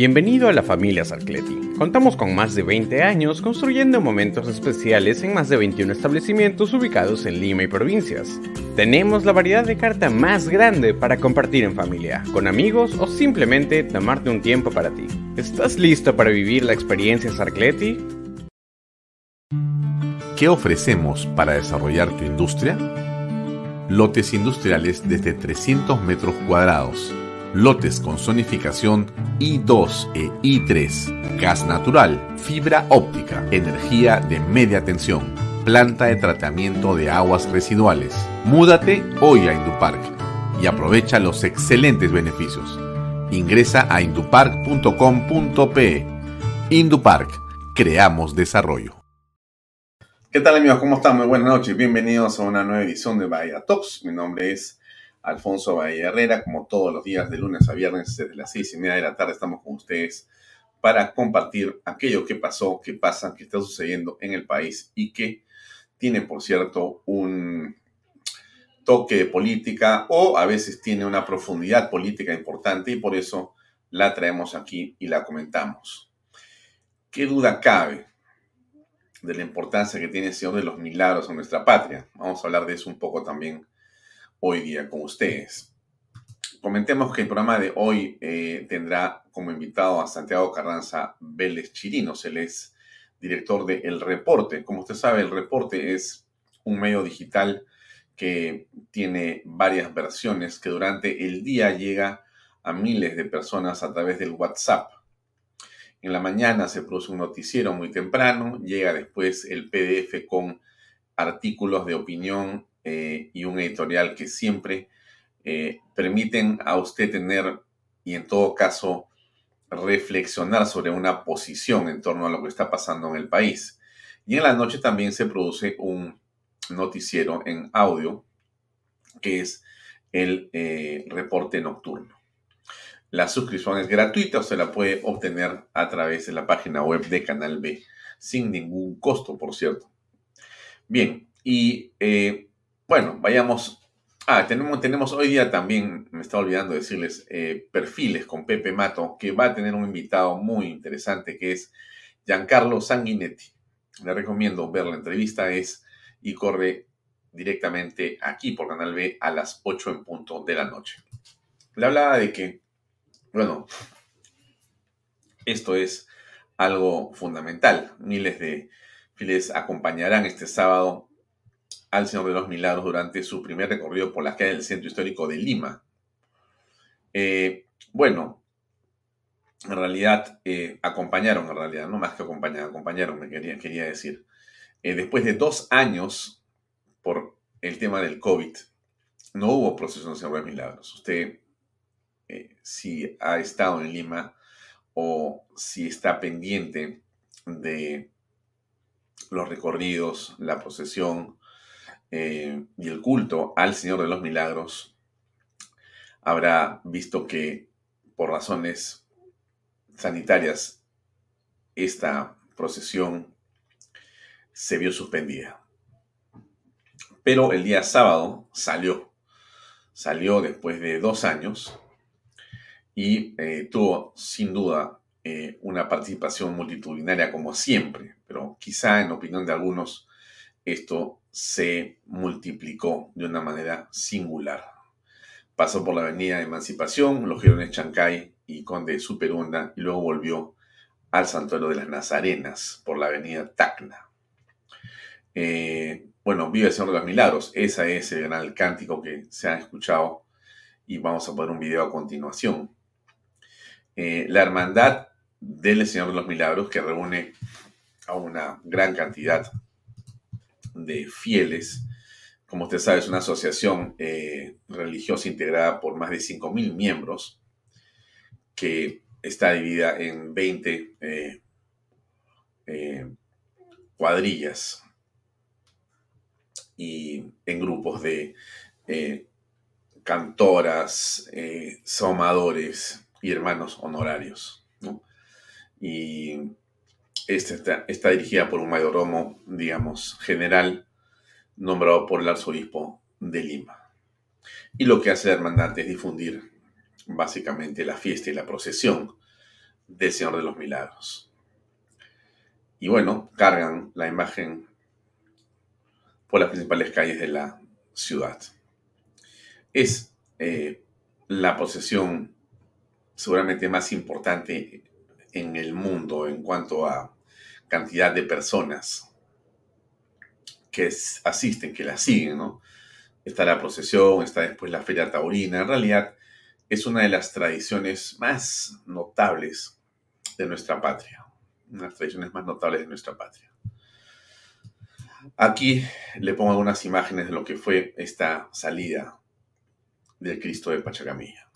Bienvenido a la familia Sarcleti. Contamos con más de 20 años construyendo momentos especiales en más de 21 establecimientos ubicados en Lima y provincias. Tenemos la variedad de carta más grande para compartir en familia, con amigos o simplemente tomarte un tiempo para ti. ¿Estás listo para vivir la experiencia Sarcleti? ¿Qué ofrecemos para desarrollar tu industria? Lotes industriales desde 300 metros cuadrados lotes con zonificación I2 e I3, gas natural, fibra óptica, energía de media tensión, planta de tratamiento de aguas residuales. Múdate hoy a Indupark y aprovecha los excelentes beneficios. Ingresa a indupark.com.pe. Indupark, creamos desarrollo. ¿Qué tal amigos? ¿Cómo están? Muy buenas noches. Bienvenidos a una nueva edición de Bahía Talks. Mi nombre es Alfonso Bahía Herrera, como todos los días de lunes a viernes desde las seis y media de la tarde estamos con ustedes para compartir aquello que pasó, que pasa, que está sucediendo en el país y que tiene, por cierto, un toque de política o a veces tiene una profundidad política importante y por eso la traemos aquí y la comentamos. ¿Qué duda cabe de la importancia que tiene el Señor de los Milagros en nuestra patria? Vamos a hablar de eso un poco también hoy día con ustedes. Comentemos que el programa de hoy eh, tendrá como invitado a Santiago Carranza Vélez Chirinos. Él es director de El Reporte. Como usted sabe, El Reporte es un medio digital que tiene varias versiones que durante el día llega a miles de personas a través del WhatsApp. En la mañana se produce un noticiero muy temprano, llega después el PDF con artículos de opinión eh, y un editorial que siempre eh, permiten a usted tener y en todo caso reflexionar sobre una posición en torno a lo que está pasando en el país. Y en la noche también se produce un noticiero en audio que es el eh, reporte nocturno. La suscripción es gratuita, o se la puede obtener a través de la página web de Canal B, sin ningún costo, por cierto. Bien, y bueno, vayamos. Ah, tenemos, tenemos hoy día también, me estaba olvidando decirles, eh, perfiles con Pepe Mato, que va a tener un invitado muy interesante que es Giancarlo Sanguinetti. Le recomiendo ver la entrevista, es y corre directamente aquí por Canal B a las 8 en punto de la noche. Le hablaba de que, bueno, esto es algo fundamental. Miles de files acompañarán este sábado al Señor de los Milagros durante su primer recorrido por las calles del centro histórico de Lima. Eh, bueno, en realidad eh, acompañaron, en realidad, no más que acompañaron, acompañaron, me quería, quería decir. Eh, después de dos años por el tema del COVID, no hubo proceso de Señor de los Milagros. Usted, si ha estado en Lima o si está pendiente de los recorridos, la procesión, eh, y el culto al Señor de los Milagros, habrá visto que por razones sanitarias esta procesión se vio suspendida. Pero el día sábado salió, salió después de dos años y eh, tuvo sin duda eh, una participación multitudinaria como siempre, pero quizá en opinión de algunos esto se multiplicó de una manera singular. pasó por la avenida Emancipación, los girones Chancay y Conde de Superunda, y luego volvió al Santuario de las Nazarenas por la avenida Tacna. Eh, bueno, vive el Señor de los Milagros, ese es el gran cántico que se ha escuchado y vamos a poner un video a continuación. Eh, la hermandad del Señor de los Milagros que reúne a una gran cantidad de fieles. Como usted sabe, es una asociación eh, religiosa integrada por más de 5.000 miembros que está dividida en 20 eh, eh, cuadrillas y en grupos de cantoras, somadores y hermanos honorarios. Esta está, dirigida por un mayordomo, digamos, general, nombrado por el arzobispo de Lima. Y lo que hace la hermandad es difundir básicamente la fiesta y la procesión del Señor de los Milagros. Y bueno, cargan la imagen por las principales calles de la ciudad. Es eh, la procesión seguramente más importante en el mundo en cuanto a cantidad de personas que asisten, que la siguen, ¿no? Está la procesión, está después la feria taurina. En realidad es una de las tradiciones más notables de nuestra patria. Una de las tradiciones más notables de nuestra patria. Aquí le pongo algunas imágenes de lo que fue esta salida del Cristo de Pachacamilla.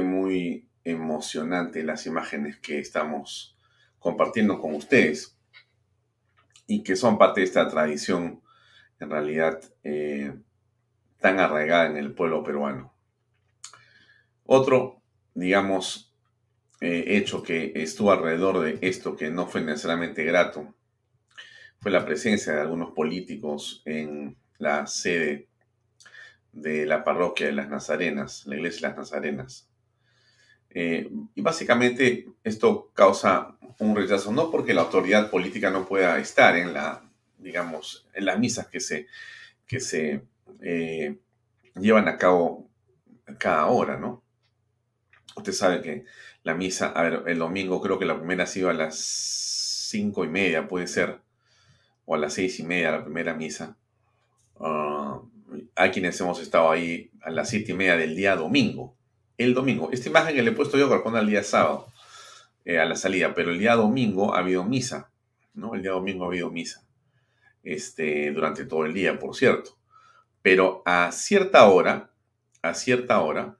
Muy emocionante las imágenes que estamos compartiendo con ustedes y que son parte de esta tradición en realidad eh, tan arraigada en el pueblo peruano. Otro, digamos, eh, hecho que estuvo alrededor de esto que no fue necesariamente grato fue la presencia de algunos políticos en la sede de la parroquia de las Nazarenas, la iglesia de las Nazarenas. Eh, y básicamente esto causa un rechazo, no porque la autoridad política no pueda estar en la, digamos, en las misas que se, que se eh, llevan a cabo cada hora, ¿no? Usted sabe que la misa, a ver, el domingo creo que la primera ha sido a las cinco y media, puede ser, o a las seis y media la primera misa. Ah, hay quienes hemos estado ahí a las siete y media del día domingo. El domingo. Esta imagen que le he puesto yo corresponde al día sábado, eh, a la salida, pero el día domingo ha habido misa, ¿no? El día domingo ha habido misa. Este, durante todo el día, por cierto. Pero a cierta hora, a cierta hora,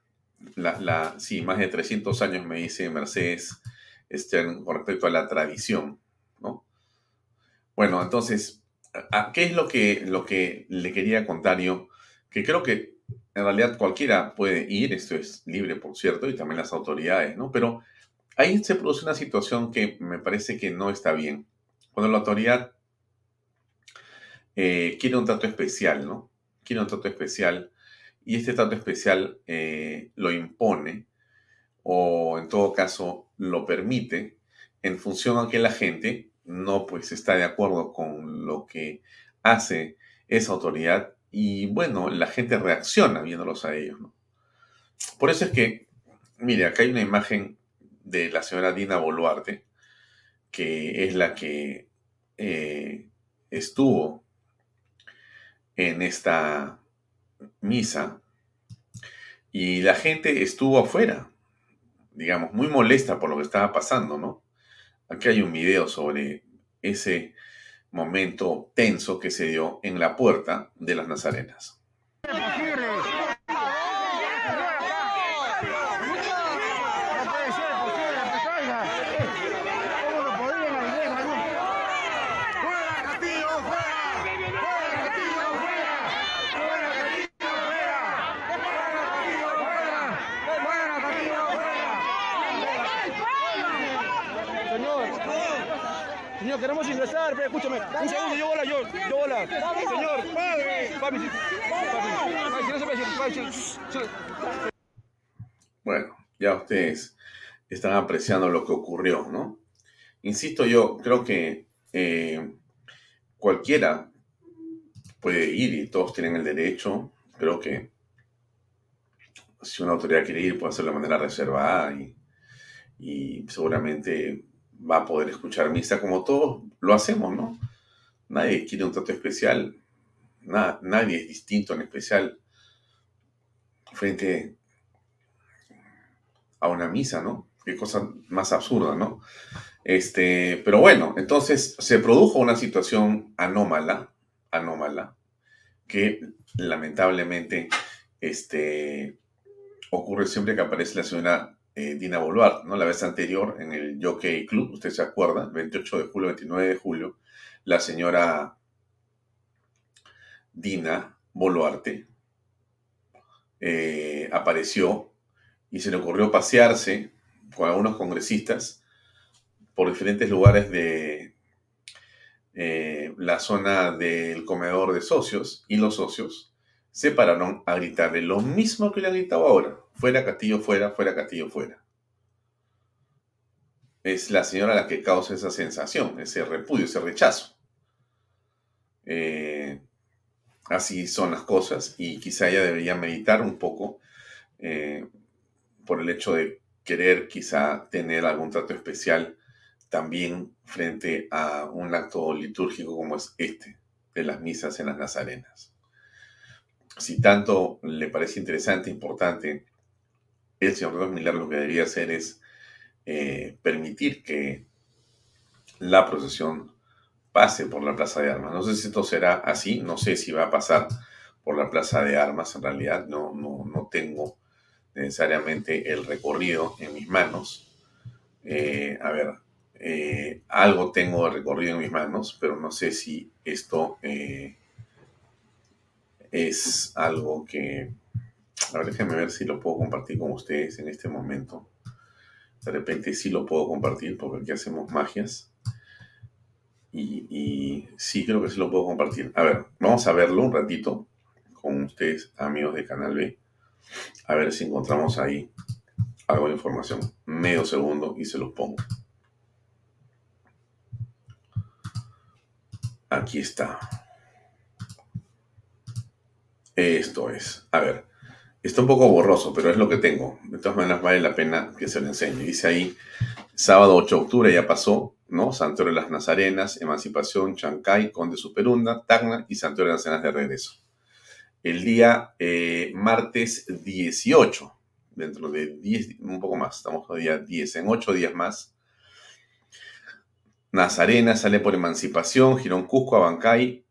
la, la, sí, más de 300 años me dice Mercedes este, con respecto a la tradición, ¿no? Bueno, entonces, ¿Qué es lo que, lo que le quería contar yo? Que creo que en realidad cualquiera puede ir, esto es libre, por cierto, y también las autoridades, ¿no? Pero ahí se produce una situación que me parece que no está bien. Cuando la autoridad eh, quiere un trato especial, ¿no? Quiere un trato especial y este trato especial eh, lo impone o en todo caso lo permite en función a que la gente no pues está de acuerdo con lo que hace esa autoridad y bueno, la gente reacciona viéndolos a ellos. Por eso es que, mire, acá hay una imagen de la señora Dina Boluarte, que es la que eh, estuvo en esta misa y la gente estuvo afuera, digamos, muy molesta por lo que estaba pasando, ¿no? Aquí hay un video sobre ese momento tenso que se dio en la puerta de las Nazarenas. Escúchame. Un segundo, yo voy yo, yo Señor, padre, Bueno, ya ustedes están apreciando lo que ocurrió, ¿no? Insisto yo, creo que eh, cualquiera puede ir y todos tienen el derecho. Creo que si una autoridad quiere ir, puede hacerlo de manera reservada y, y seguramente va a poder escuchar misa como todos lo hacemos, ¿no? Nadie quiere un trato especial, nadie es distinto en especial frente a una misa, ¿no? Qué cosa más absurda, ¿no? Este, pero bueno, entonces se produjo una situación anómala, anómala, que lamentablemente este, ocurre siempre que aparece la señora eh, Dina Boluarte, ¿no? La vez anterior en el Jockey Club, usted se acuerda, 28 de julio, 29 de julio, la señora Dina Boluarte eh, apareció y se le ocurrió pasearse con algunos congresistas por diferentes lugares de eh, la zona del comedor de socios y los socios se pararon a gritarle lo mismo que le han gritado ahora. Fuera Castillo, fuera, fuera Castillo, fuera. Es la señora la que causa esa sensación, ese repudio, ese rechazo. Eh, así son las cosas y quizá ella debería meditar un poco eh, por el hecho de querer quizá tener algún trato especial también frente a un acto litúrgico como es este, de las misas en las Nazarenas. Si tanto le parece interesante, importante el señor de los lo que debería hacer es eh, permitir que la procesión pase por la Plaza de Armas. No sé si esto será así, no sé si va a pasar por la Plaza de Armas, en realidad no, no, tengo necesariamente el recorrido en mis manos. Eh, a ver, eh, algo tengo de recorrido en mis manos, pero no sé si esto es algo que a ver, déjenme ver si lo puedo compartir con ustedes en este momento. De repente sí lo puedo compartir porque aquí hacemos magias. Y, sí creo que sí lo puedo compartir. A ver, vamos a verlo un ratito con ustedes, amigos de Canal B. A ver si encontramos ahí algo de información. Medio segundo y se los pongo. Aquí está. Esto es. A ver, Está un poco borroso, pero es lo que tengo. De todas maneras, vale la pena que se lo enseñe. Dice ahí, sábado 8 de octubre ya pasó, ¿no? Santuario de las Nazarenas, Emancipación, Chancay, Conde Superunda, Tacna y Santuario de las Nazarenas de regreso. El día eh, martes 18, dentro de 10, un poco más, estamos día 10, en 8 días más. Nazarena sale por Emancipación, Girón Cusco, Abancay,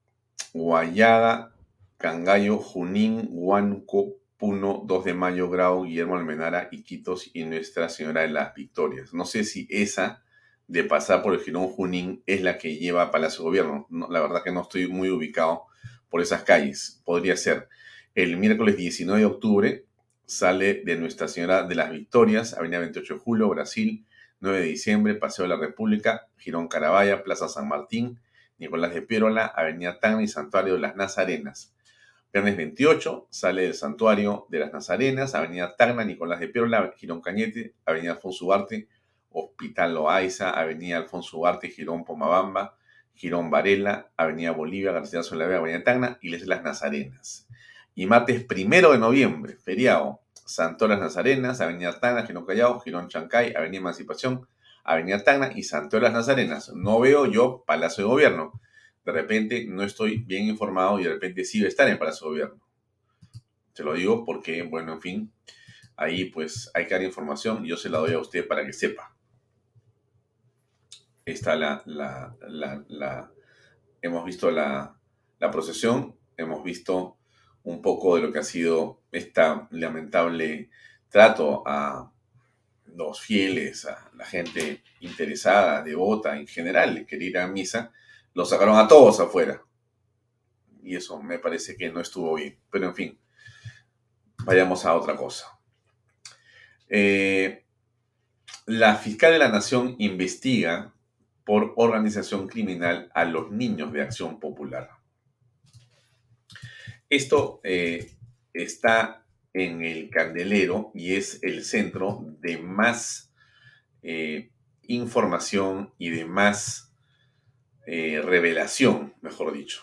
Guayada, Cangallo, Junín, Huanco, Puno, 2 de mayo, Grau, Guillermo Almenara, Iquitos y Nuestra Señora de las Victorias. No sé si esa de pasar por el Girón Junín es la que lleva a Palacio Gobierno. la verdad que no estoy muy ubicado por esas calles. Podría ser. El miércoles 19 de octubre sale de Nuestra Señora de las Victorias, Avenida 28 de Julio, Brasil, 9 de diciembre, Paseo de la República, Girón Carabaya, Plaza San Martín, Nicolás de Piérola, Avenida Tacna y Santuario de las Nazarenas. Viernes 28 sale del Santuario de las Nazarenas, Avenida Tacna, Nicolás de Piérola, Girón Cañete, Avenida Alfonso Ugarte, Hospital Loaiza, Avenida Alfonso Ugarte, Girón Pomabamba, Girón Varela, Avenida Bolivia, García Solavea, Avenida Tacna y Les Las Nazarenas. Y martes primero de noviembre, feriado, Santoras Nazarenas, Avenida Tacna, Girón Callao, Girón Chancay, Avenida Emancipación, Avenida Tacna y Santoras Nazarenas. No veo yo Palacio de Gobierno de repente no estoy bien informado y de repente sí va a estar en Palacio de Gobierno. Se lo digo porque, bueno, en fin, ahí pues hay que dar información y yo se la doy a usted para que sepa. Está la, la, la, hemos visto la, la procesión, hemos visto un poco de lo que ha sido este lamentable trato a los fieles, a la gente interesada, devota en general, que ir a misa, los sacaron a todos afuera. Y eso me parece que no estuvo bien. Pero en fin, vayamos a otra cosa. Eh, la fiscal de la Nación investiga por organización criminal a los niños de Acción Popular. Esto eh, está en el Candelero y es el centro de más eh, información y de más eh, revelación, mejor dicho.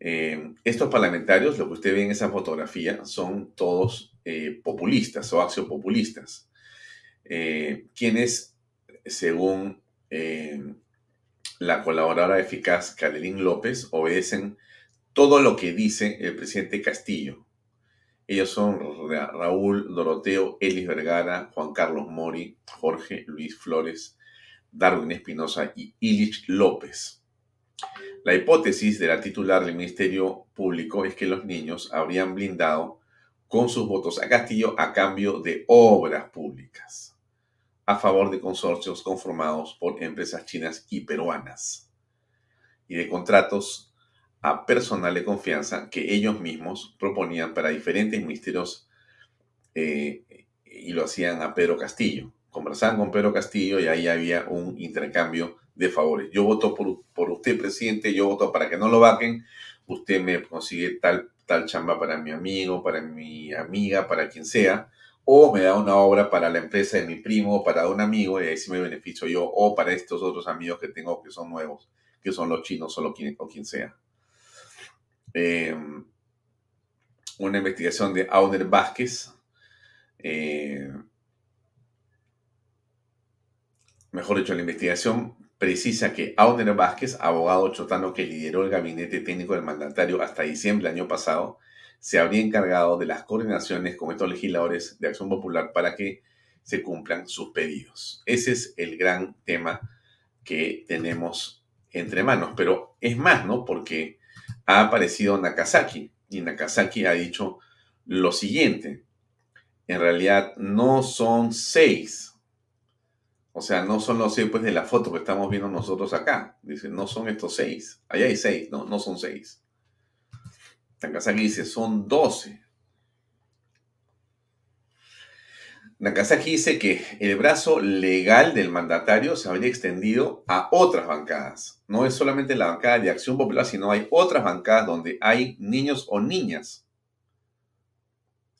Eh, estos parlamentarios, lo que usted ve en esa fotografía, son todos eh, populistas o axiopopulistas, quienes, según la colaboradora eficaz Cadelín López, obedecen todo lo que dice el presidente Castillo. Ellos son Raúl Doroteo, Elis Vergara, Juan Carlos Mori, Jorge Luis Flores, Darwin Espinosa y Illich López. La hipótesis de la titular del Ministerio Público es que los niños habrían blindado con sus votos a Castillo a cambio de obras públicas, a favor de consorcios conformados por empresas chinas y peruanas, y de contratos a personal de confianza que ellos mismos proponían para diferentes ministerios eh, y lo hacían a Pedro Castillo conversaban con Pedro Castillo y ahí había un intercambio de favores. Yo voto por, usted, presidente, yo voto para que no lo vaquen, usted me consigue tal, tal chamba para mi amigo, para mi amiga, para quien sea, o me da una obra para la empresa de mi primo, para un amigo, y ahí sí me beneficio yo, o para estos otros amigos que tengo que son nuevos, que son los chinos o, quien, o quien sea. Em, una investigación de Auner Vázquez, eh, mejor dicho, la investigación precisa que Auner Vázquez, abogado chotano que lideró el gabinete técnico del mandatario hasta diciembre del año pasado, se habría encargado de las coordinaciones con estos legisladores de Acción Popular para que se cumplan sus pedidos. Ese es el gran tema que tenemos entre manos. Pero es más, ¿no? Porque ha aparecido Nakazaki y Nakazaki ha dicho lo siguiente. En realidad no son seis, o sea, no son los seis pues, de la foto que estamos viendo nosotros acá. Dice, no son estos seis. Allá hay seis, no, no son seis. Nakazaki dice, son doce. Nakazaki dice que el brazo legal del mandatario se habría extendido a otras bancadas. No es solamente la bancada de Acción Popular, sino hay otras bancadas donde hay niños o niñas.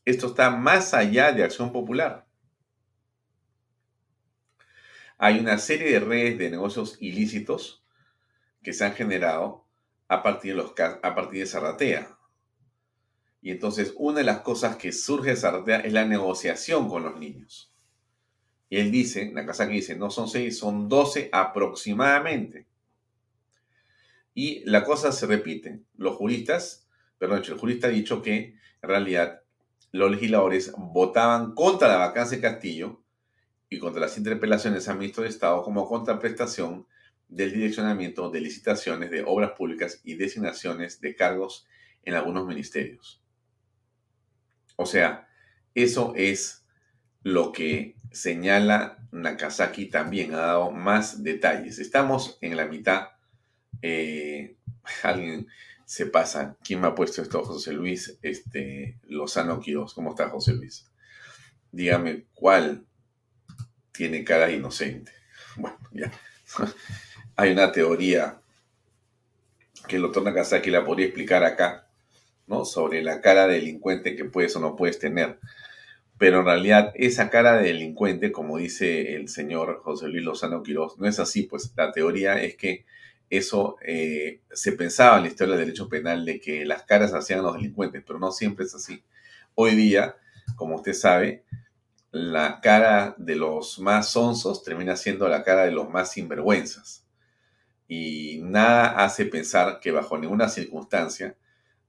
Esto está más allá de Acción Popular hay una serie de redes de negocios ilícitos que se han generado a partir de, los, a partir de. Y entonces una de las cosas que surge de Zarratea es la negociación con los niños. Y él dice, que dice, no son seis, son doce aproximadamente. Y la cosa se repite. Los juristas, perdón, el jurista ha dicho que en realidad los legisladores votaban contra la vacancia de Castillo y contra las interpelaciones al ministro de Estado como contraprestación del direccionamiento de licitaciones de obras públicas y designaciones de cargos en algunos ministerios. O sea, eso es lo que señala Nakazaki también, ha dado más detalles. Estamos en la mitad. Eh, alguien se pasa. ¿Quién me ha puesto esto? José Luis este, Lozano. ¿Cómo está José Luis? Dígame cuál tiene cara inocente. Bueno, ya. Hay una teoría que el doctor Nakazaki la podría explicar acá, ¿no? Sobre la cara de delincuente que puedes o no puedes tener. Pero en realidad esa cara de delincuente, como dice el señor José Luis Lozano Quiroz, no es así, pues la teoría es que eso eh, se pensaba en la historia del derecho penal de que las caras hacían los delincuentes, pero no siempre es así. Hoy día, como usted sabe, la cara de los más sonsos termina siendo la cara de los más sinvergüenzas. Y nada hace pensar que bajo ninguna circunstancia,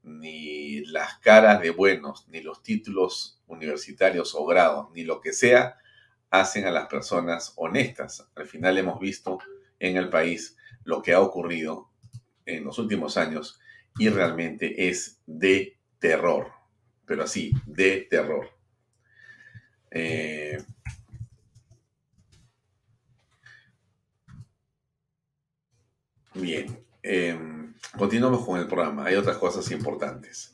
ni las caras de buenos, ni los títulos universitarios o grados, ni lo que sea, hacen a las personas honestas. Al final hemos visto en el país lo que ha ocurrido en los últimos años y realmente es de terror, pero así, de terror. Eh, bien, em, continuamos con el programa. Hay otras cosas importantes.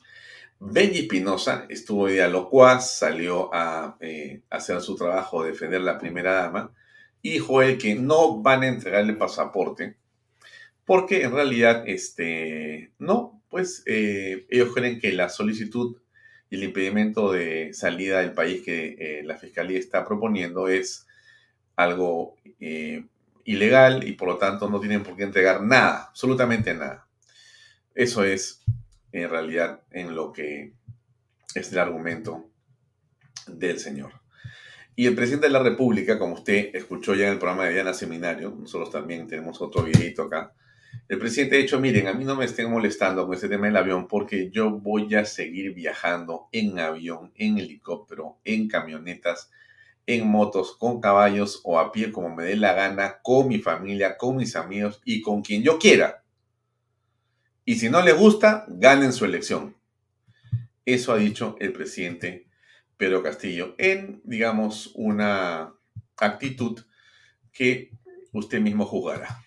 Benji Espinosa estuvo hoy día locuaz, salió a eh, hacer su trabajo, defender la primera dama, y dijo él que no van a entregarle pasaporte, porque en realidad, este, no, pues eh, ellos creen que la solicitud el impedimento de salida del país que eh, la Fiscalía está proponiendo es algo ilegal y por lo tanto no tienen por qué entregar nada, absolutamente nada. Eso es en realidad en lo que es el argumento del Señor. Y el presidente de la República, como usted escuchó ya en el programa de Diana Seminario, nosotros también tenemos otro videito acá, el presidente ha dicho, miren, a mí no me estén molestando con este tema del avión porque yo voy a seguir viajando en avión, en helicóptero, en camionetas, en motos, con caballos o a pie como me dé la gana, con mi familia, con mis amigos y con quien yo quiera. Y si no le gusta, ganen su elección. Eso ha dicho el presidente Pedro Castillo en, digamos, una actitud que usted mismo juzgará.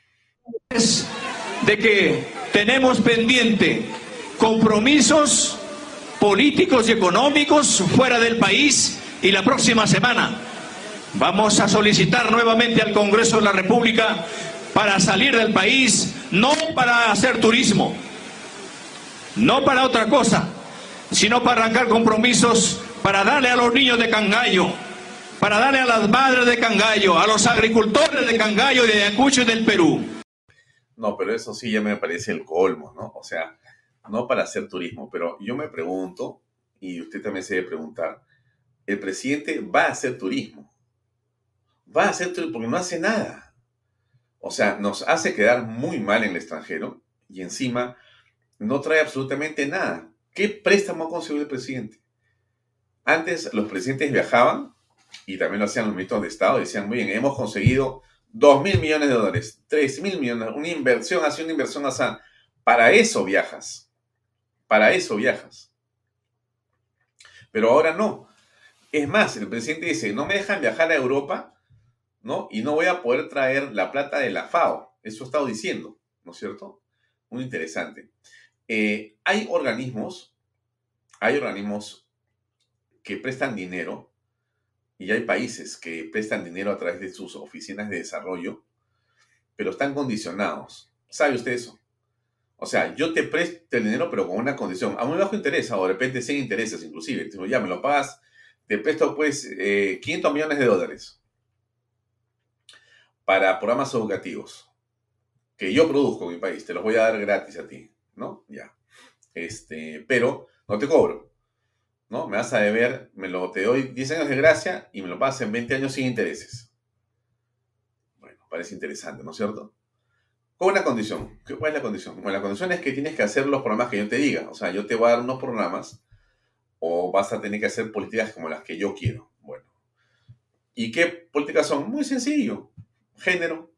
De que tenemos pendiente compromisos políticos y económicos fuera del país y la próxima semana vamos a solicitar nuevamente al Congreso de la República para salir del país, no para hacer turismo, no para otra cosa, sino para arrancar compromisos, para darle a los niños de Cangallo, para darle a las madres de Cangallo, a los agricultores de Cangallo, de Ayacucho y del Perú. No, pero eso sí ya me parece el colmo, ¿no? O sea, no para hacer turismo, pero yo me pregunto, y usted también se debe preguntar, el presidente va a hacer turismo. Va a hacer turismo porque no hace nada. O sea, nos hace quedar muy mal en el extranjero y encima no trae absolutamente nada. ¿Qué préstamo ha conseguido el presidente? Antes los presidentes viajaban y también lo hacían los ministros de Estado. Decían, muy bien, hemos conseguido 2 mil millones de dólares, 3 mil millones, una inversión, hace una inversión así. Para eso viajas. Para eso viajas. Pero ahora no. Es más, el presidente dice, no me dejan viajar a Europa ¿no? Y no voy a poder traer la plata de la FAO. Eso he estado diciendo, ¿no es cierto? Muy interesante. Eh, hay organismos, hay organismos que prestan dinero y hay países que prestan dinero a través de sus oficinas de desarrollo, pero están condicionados. ¿Sabe usted eso? O sea, yo te presto el dinero, pero con una condición. A muy bajo interés, o de repente sin intereses inclusive. ya me lo pagas, te presto pues 500 eh, millones de dólares para programas educativos que yo produzco en mi país, te los voy a dar gratis a ti, ¿no? Ya. Este, pero no te cobro, ¿no? Me vas a deber, me lo te doy 10 años de gracia y me lo pasas en 20 años sin intereses. Bueno, parece interesante, ¿no es cierto? Con una condición. ¿Cuál es la condición? Bueno, la condición es que tienes que hacer los programas que yo te diga. O sea, yo te voy a dar unos programas o vas a tener que hacer políticas como las que yo quiero. Bueno. ¿Y qué políticas son? Muy sencillo género.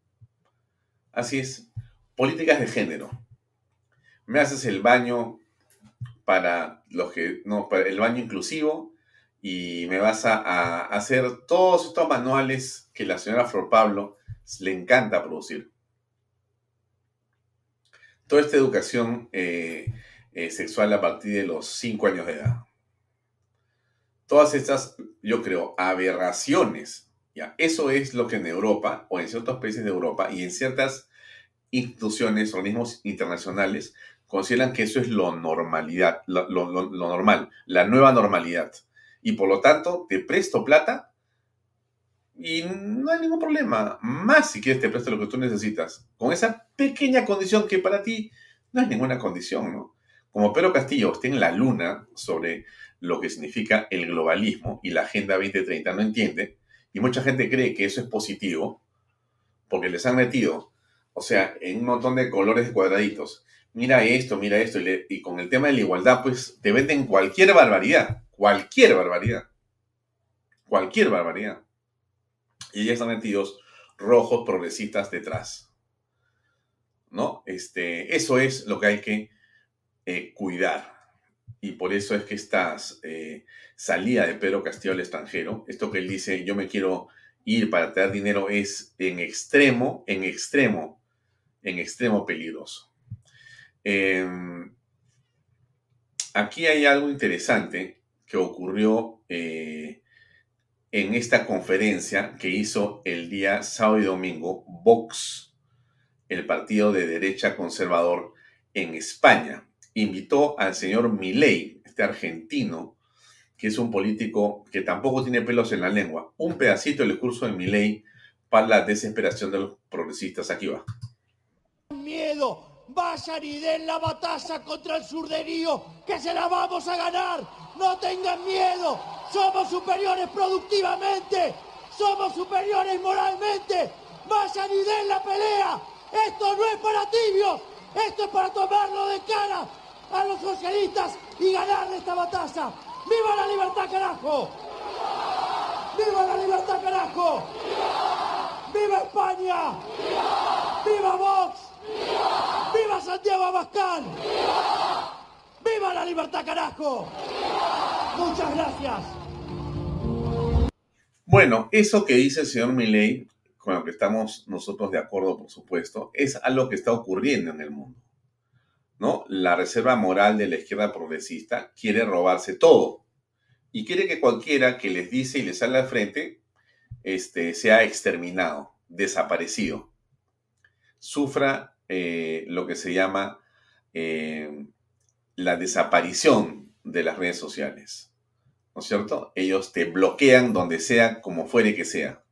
Así es, políticas de género. Me haces el baño para los que, no, para el baño inclusivo y me vas a, hacer todos estos manuales que la señora Flor Pablo le encanta producir. Toda esta educación eh, eh, sexual a partir de los 5 años de edad. Todas estas, yo creo, aberraciones Ya, eso es lo que en Europa o en ciertos países de Europa y en ciertas instituciones, organismos internacionales, consideran que eso es lo normalidad, lo, lo normal, la nueva normalidad. Y por lo tanto, te presto plata y no hay ningún problema. Más si quieres te presto lo que tú necesitas. Con esa pequeña condición que para ti no es ninguna condición, ¿no? Como Pedro Castillo está en la luna sobre lo que significa el globalismo y la Agenda 2030 no entiende, y mucha gente cree que eso es positivo, porque les han metido, o sea, en un montón de colores cuadraditos. Mira esto, mira esto, y, con el tema de la igualdad, pues te venden cualquier barbaridad, cualquier barbaridad, cualquier barbaridad y ya están metidos rojos progresistas detrás. ¿No? Este, eso es lo que hay que eh, cuidar. Y por eso es que esta eh, salida de Pedro Castillo al extranjero, esto que él dice, yo me quiero ir para traer dinero, es en extremo, en extremo, en extremo peligroso. Em, aquí hay algo interesante que ocurrió eh, en esta conferencia que hizo el día sábado y domingo Vox, el partido de derecha conservador en España. Invitó al señor Milei, este argentino, que es un político que tampoco tiene pelos en la lengua. Un pedacito del discurso de Milei para la desesperación de los progresistas. Aquí va. Miedo, vayan y den la batalla contra el surderío, que se la vamos a ganar. No tengan miedo, somos superiores productivamente, somos superiores moralmente. Vayan y den la pelea. Esto no es para tibios, esto es para tomarlo de cara a los socialistas y ganar esta batalla. ¡Viva la libertad, carajo! ¡Viva la libertad, carajo! ¡Viva España! ¡Viva Vox! ¡Viva Santiago Abascal! ¡Viva la libertad, carajo! Muchas gracias. Bueno, eso que dice el señor Milley, con lo que estamos nosotros de acuerdo, por supuesto, es algo que está ocurriendo en el mundo. ¿No? La reserva moral de la izquierda progresista quiere robarse todo y quiere que cualquiera que les dice y les sale al frente este, sea exterminado, desaparecido, sufra eh, lo que se llama eh, la desaparición de las redes sociales. ¿No es cierto? Ellos te bloquean donde sea, como fuere que sea.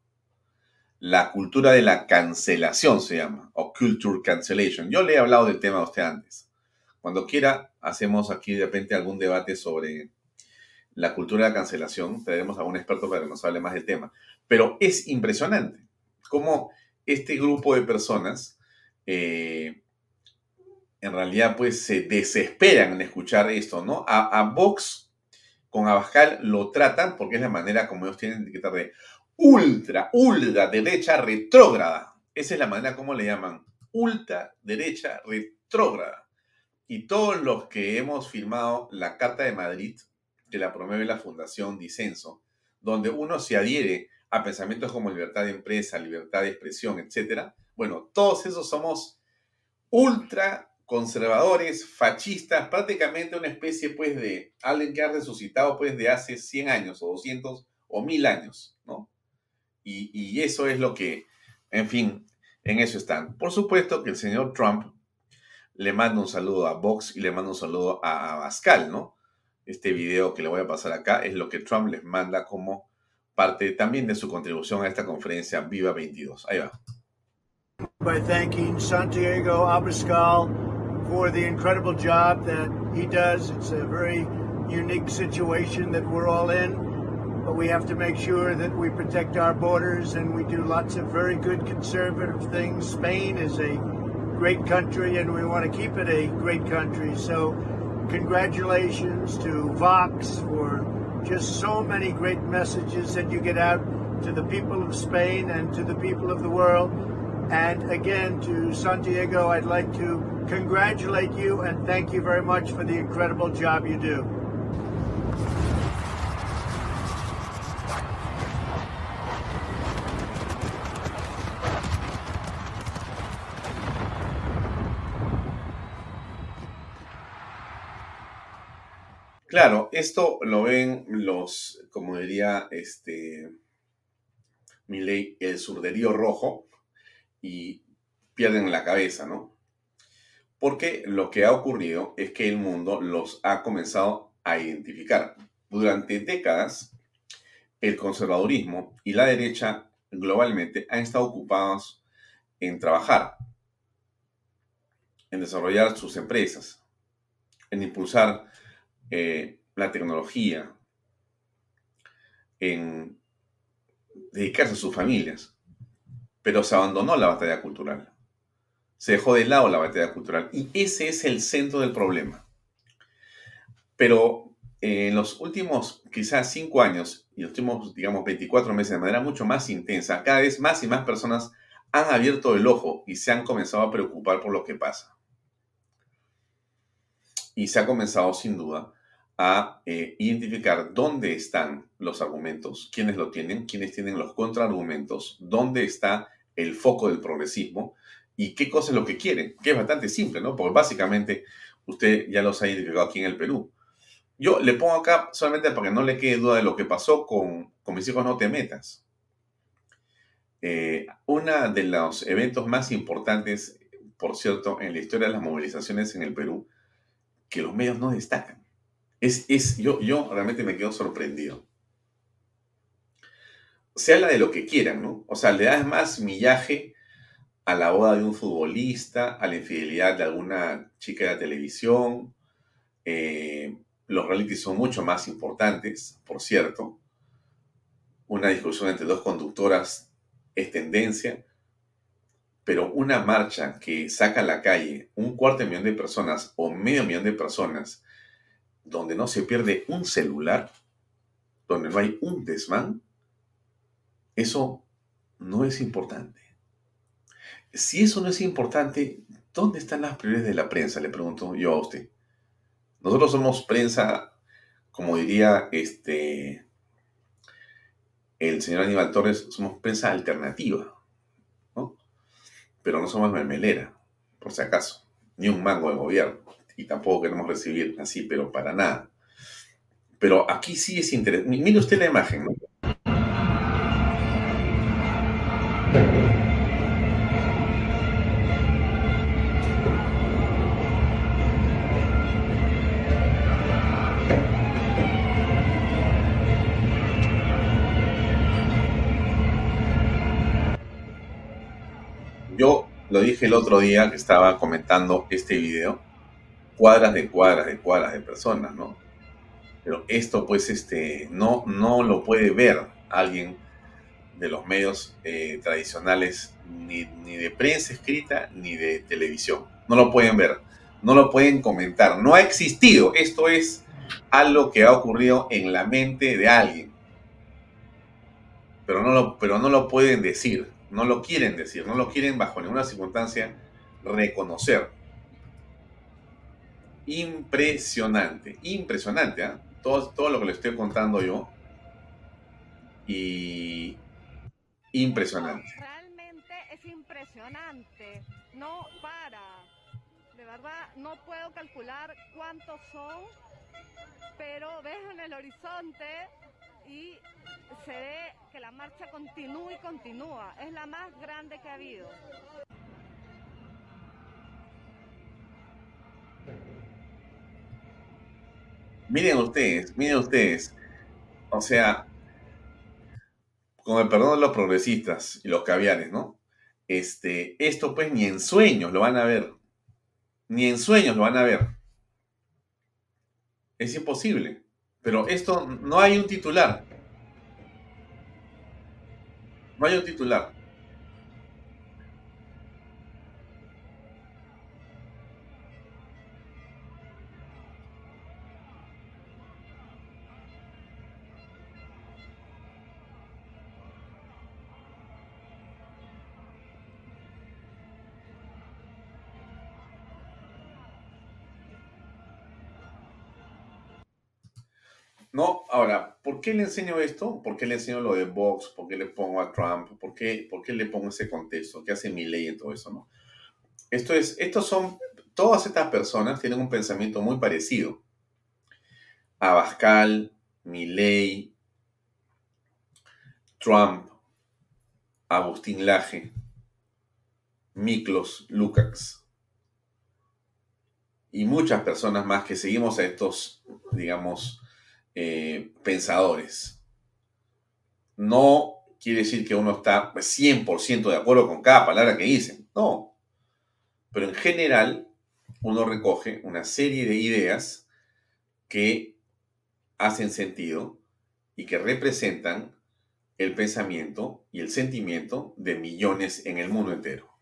La cultura de la cancelación se llama, o culture cancellation. Yo le he hablado del tema a usted antes. Cuando quiera, hacemos aquí de repente algún debate sobre la cultura de la cancelación. Tendremos a un experto para que nos hable más del tema. Pero es impresionante cómo este grupo de personas eh, en realidad pues se desesperan en escuchar esto, ¿no? A, Vox con Abascal lo tratan porque es la manera como ellos tienen de etiquetar de ultra, ultra derecha retrógrada. Esa es la manera como le llaman, ultra derecha retrógrada. Y todos los que hemos firmado la Carta de Madrid, que la promueve la Fundación Disenso, donde uno se adhiere a pensamientos como libertad de empresa, libertad de expresión, etc. Bueno, todos esos somos ultra conservadores, fascistas, prácticamente una especie pues de alguien que ha resucitado pues de hace 100 años o 200 o 1000 años, ¿no? Y, eso es lo que, en fin, en eso están. Por supuesto que el señor Trump le manda un saludo a Vox y le manda un saludo a Pascal, ¿no? Este video que le voy a pasar acá es lo que Trump les manda como parte también de su contribución a esta conferencia Viva 22. Ahí va. By thanking Santiago Abascal for the incredible job that he does. It's a very unique situation that we're all in, but we have to make sure that we protect our borders and we do lots of very good conservative things. Spain is a great country and we want to keep it a great country. So, congratulations to Vox for just so many great messages that you get out to the people of Spain and to the people of the world. And again, to Santiago, I'd like to congratulate you and thank you very much for the incredible job you do. Claro, esto lo ven los, como diría, este, Milei el surderío rojo y pierden la cabeza, ¿no? Porque lo que ha ocurrido es que el mundo los ha comenzado a identificar. Durante décadas, el conservadurismo y la derecha globalmente han estado ocupados en trabajar, en desarrollar sus empresas, en impulsar eh, la tecnología, en dedicarse a sus familias. Pero se abandonó la batalla cultural. Se dejó de lado la batalla cultural. Y ese es el centro del problema. Pero eh, en los últimos quizás cinco años y los últimos, digamos, 24 meses de manera mucho más intensa, cada vez más y más personas han abierto el ojo y se han comenzado a preocupar por lo que pasa. Y se ha comenzado sin duda a eh, identificar dónde están los argumentos, quiénes lo tienen, quiénes tienen los contraargumentos, dónde está el foco del progresismo y qué cosa es lo que quieren, que es bastante simple, ¿no? Porque básicamente usted ya los ha identificado aquí en el Perú. Yo le pongo acá solamente para que no le quede duda de lo que pasó con, con mis hijos No Te Metas. Eh, uno de los eventos más importantes, por cierto, en la historia de las movilizaciones en el Perú, que los medios no destacan. Es, yo, yo realmente me quedo sorprendido. Se habla de lo que quieran, ¿no? O sea, le das más millaje a la boda de un futbolista, a la infidelidad de alguna chica de la televisión. Eh, los realities son mucho más importantes, por cierto. Una discusión entre dos conductoras es tendencia, pero una marcha que saca a la calle un cuarto de millón de personas o medio millón de personas donde no se pierde un celular, donde no hay un desmán, eso no es importante. Si eso no es importante, ¿dónde están las prioridades de la prensa? Le pregunto yo a usted. Nosotros somos prensa, como diría este el señor Aníbal Torres, somos prensa alternativa, ¿no? Pero no somos mermelera, por si acaso, ni un mango de gobierno y tampoco queremos recibir así, pero para nada. Pero aquí sí es interesante. Mire usted la imagen, ¿no? Dije el otro día que estaba comentando este video cuadras de cuadras de cuadras de personas, ¿no? Pero esto pues este, no, no lo puede ver alguien de los medios eh, tradicionales, ni, ni de prensa escrita, ni de televisión. No lo pueden ver, no lo pueden comentar. No ha existido. Esto es algo que ha ocurrido en la mente de alguien. Pero no lo, pero no lo pueden decir, no lo quieren decir, no lo quieren bajo ninguna circunstancia reconocer impresionante, impresionante, ¿eh? todo, todo lo que le estoy contando yo. Y impresionante. Realmente es impresionante, no para. De verdad, no puedo calcular cuántos son, pero ves en el horizonte y se ve que la marcha continúa y continúa. Es la más grande que ha habido. Miren ustedes, miren ustedes. O sea, con el perdón de los progresistas y los caviares, ¿no? Este, esto pues ni en sueños lo van a ver. Ni en sueños lo van a ver. Es imposible. Pero esto no hay un titular. No hay un titular. Qué le enseño esto? ¿Por qué le enseño lo de Vox? ¿Por qué le pongo a Trump? ¿Por qué, por qué le pongo ese contexto? ¿Qué hace mi ley en todo eso? Esto es, estos son, todas estas personas tienen un pensamiento muy parecido. Abascal, Milley, Trump, Agustín Laje, Miklos Lukács y muchas personas más que seguimos a estos, digamos, eh, pensadores. No quiere decir que uno está 100% de acuerdo con cada palabra que dicen, no. Pero en general, uno recoge una serie de ideas que hacen sentido y que representan el pensamiento y el sentimiento de millones en el mundo entero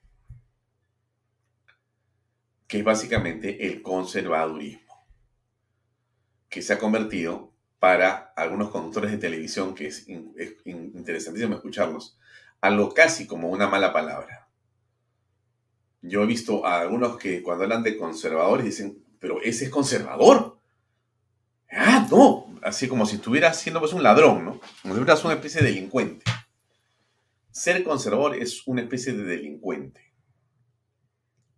que es básicamente el conservadurismo, que se ha convertido para algunos conductores de televisión, que es, interesantísimo escucharlos, algo casi como una mala palabra. Yo he visto a algunos que cuando hablan de conservadores dicen, pero ese es conservador. Ah, no, así como si estuviera siendo pues un ladrón, ¿no? Como si fueras una especie de delincuente. Ser conservador es una especie de delincuente.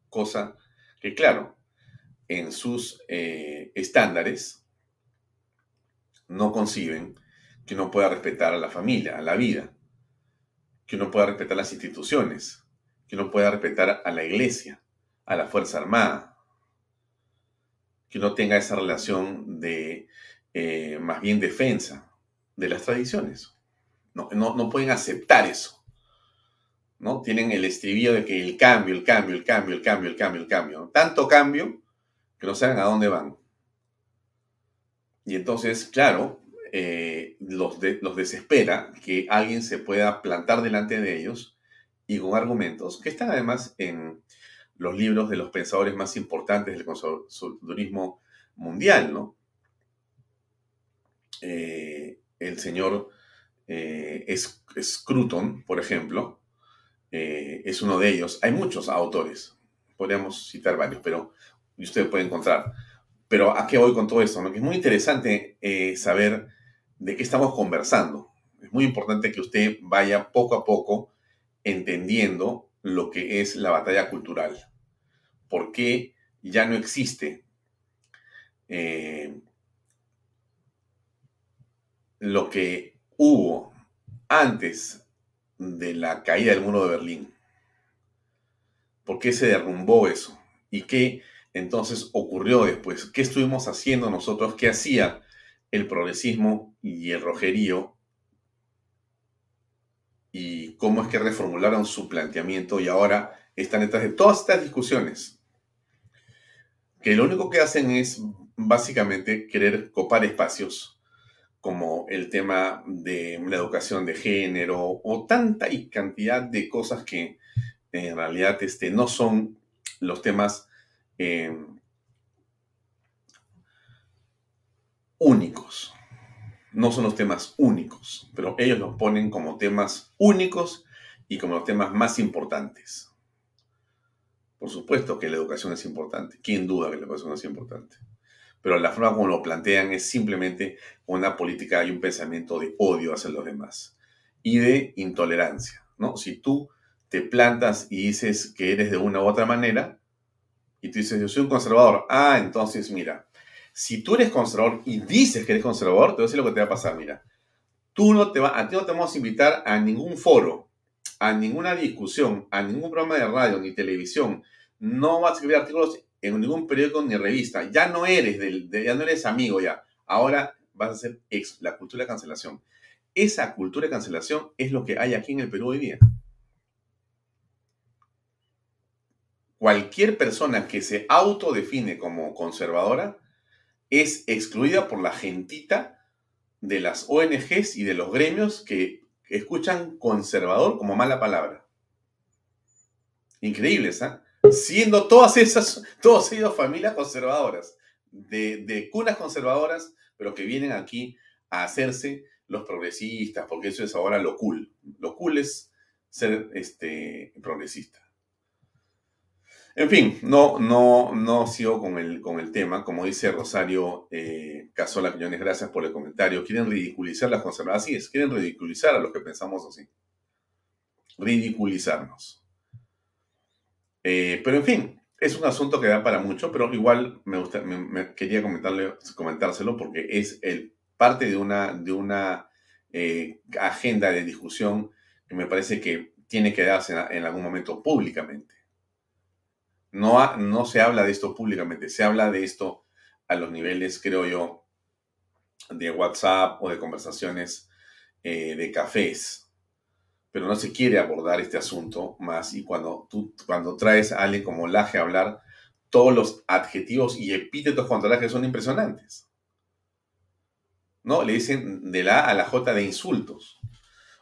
Cosa que claro, en sus eh, estándares no conciben que uno pueda respetar a la familia, a la vida, que uno pueda respetar las instituciones, que uno pueda respetar a la iglesia, a la Fuerza Armada, que uno tenga esa relación de eh, más bien defensa de las tradiciones. No, no, no pueden aceptar eso. ¿no? Tienen el estribillo de que el cambio, el cambio, el cambio, el cambio, el cambio, el cambio. Tanto cambio que no saben a dónde van. Y entonces, claro, eh, los, los desespera que alguien se pueda plantar delante de ellos y con argumentos que están además en los libros de los pensadores más importantes del conservadurismo mundial, ¿no? Eh, el señor eh, Scruton, por ejemplo, eh, es uno de ellos. Hay muchos autores, podríamos citar varios, pero usted puede encontrar. Pero ¿a qué voy con todo esto? ¿no? Que es muy interesante eh, saber de qué estamos conversando. Es muy importante que usted vaya poco a poco entendiendo lo que es la batalla cultural. ¿Por qué ya no existe eh, lo que hubo antes de la caída del muro de Berlín. ¿Por qué se derrumbó eso? ¿Y qué entonces ocurrió después? ¿Qué estuvimos haciendo nosotros? ¿Qué hacía el progresismo y el rojerío? ¿Y cómo es que reformularon su planteamiento y ahora están detrás de todas estas discusiones? Que lo único que hacen es básicamente querer copar espacios como el tema de la educación de género o tanta y cantidad de cosas que en realidad este, no son los temas eh, únicos. No son los temas únicos, pero ellos los ponen como temas únicos y como los temas más importantes. Por supuesto que la educación es importante. ¿Quién duda que la educación es importante? pero la forma como lo plantean es simplemente una política y un pensamiento de odio hacia los demás y de intolerancia, ¿no? Si tú te plantas y dices que eres de una u otra manera y tú dices, yo soy un conservador, ah, entonces mira, si tú eres conservador y dices que eres conservador, te voy a decir lo que te va a pasar, mira, tú no te va, a ti no te vamos a invitar a ningún foro, a ninguna discusión, a ningún programa de radio ni televisión, no vas a escribir artículos en ningún periódico ni revista. Ya no eres del, ya no eres amigo ya. Ahora vas a ser ex, la cultura de cancelación. Esa cultura de cancelación es lo que hay aquí en el Perú hoy día. Cualquier persona que se autodefine como conservadora es excluida por la gentita de las ONGs y de los gremios que escuchan conservador como mala palabra. Increíble, ¿sabes? siendo todas esas, todos ellos familias conservadoras, de, cunas conservadoras, pero que vienen aquí a hacerse los progresistas, porque eso es ahora lo cool. Lo cool es ser este, progresista. En fin, no, no, no sigo con el, con el tema. Como dice Rosario eh, Casola Quiñones, gracias por el comentario. Quieren ridiculizar las conservadoras. Así es, quieren ridiculizar a los que pensamos así. Ridiculizarnos. Eh, pero en fin, es un asunto que da para mucho, pero igual me, gusta, me, quería comentarle, comentárselo porque es parte de una, de una eh, agenda de discusión que me parece que tiene que darse en, algún momento públicamente. No, no se habla de esto públicamente, se habla de esto a los niveles, creo yo, de WhatsApp o de conversaciones eh, de cafés. Pero no se quiere abordar este asunto más y cuando tú cuando traes a alguien como Laje a hablar, todos los adjetivos y epítetos contra Laje son impresionantes. ¿No? Le dicen de la A a la J de insultos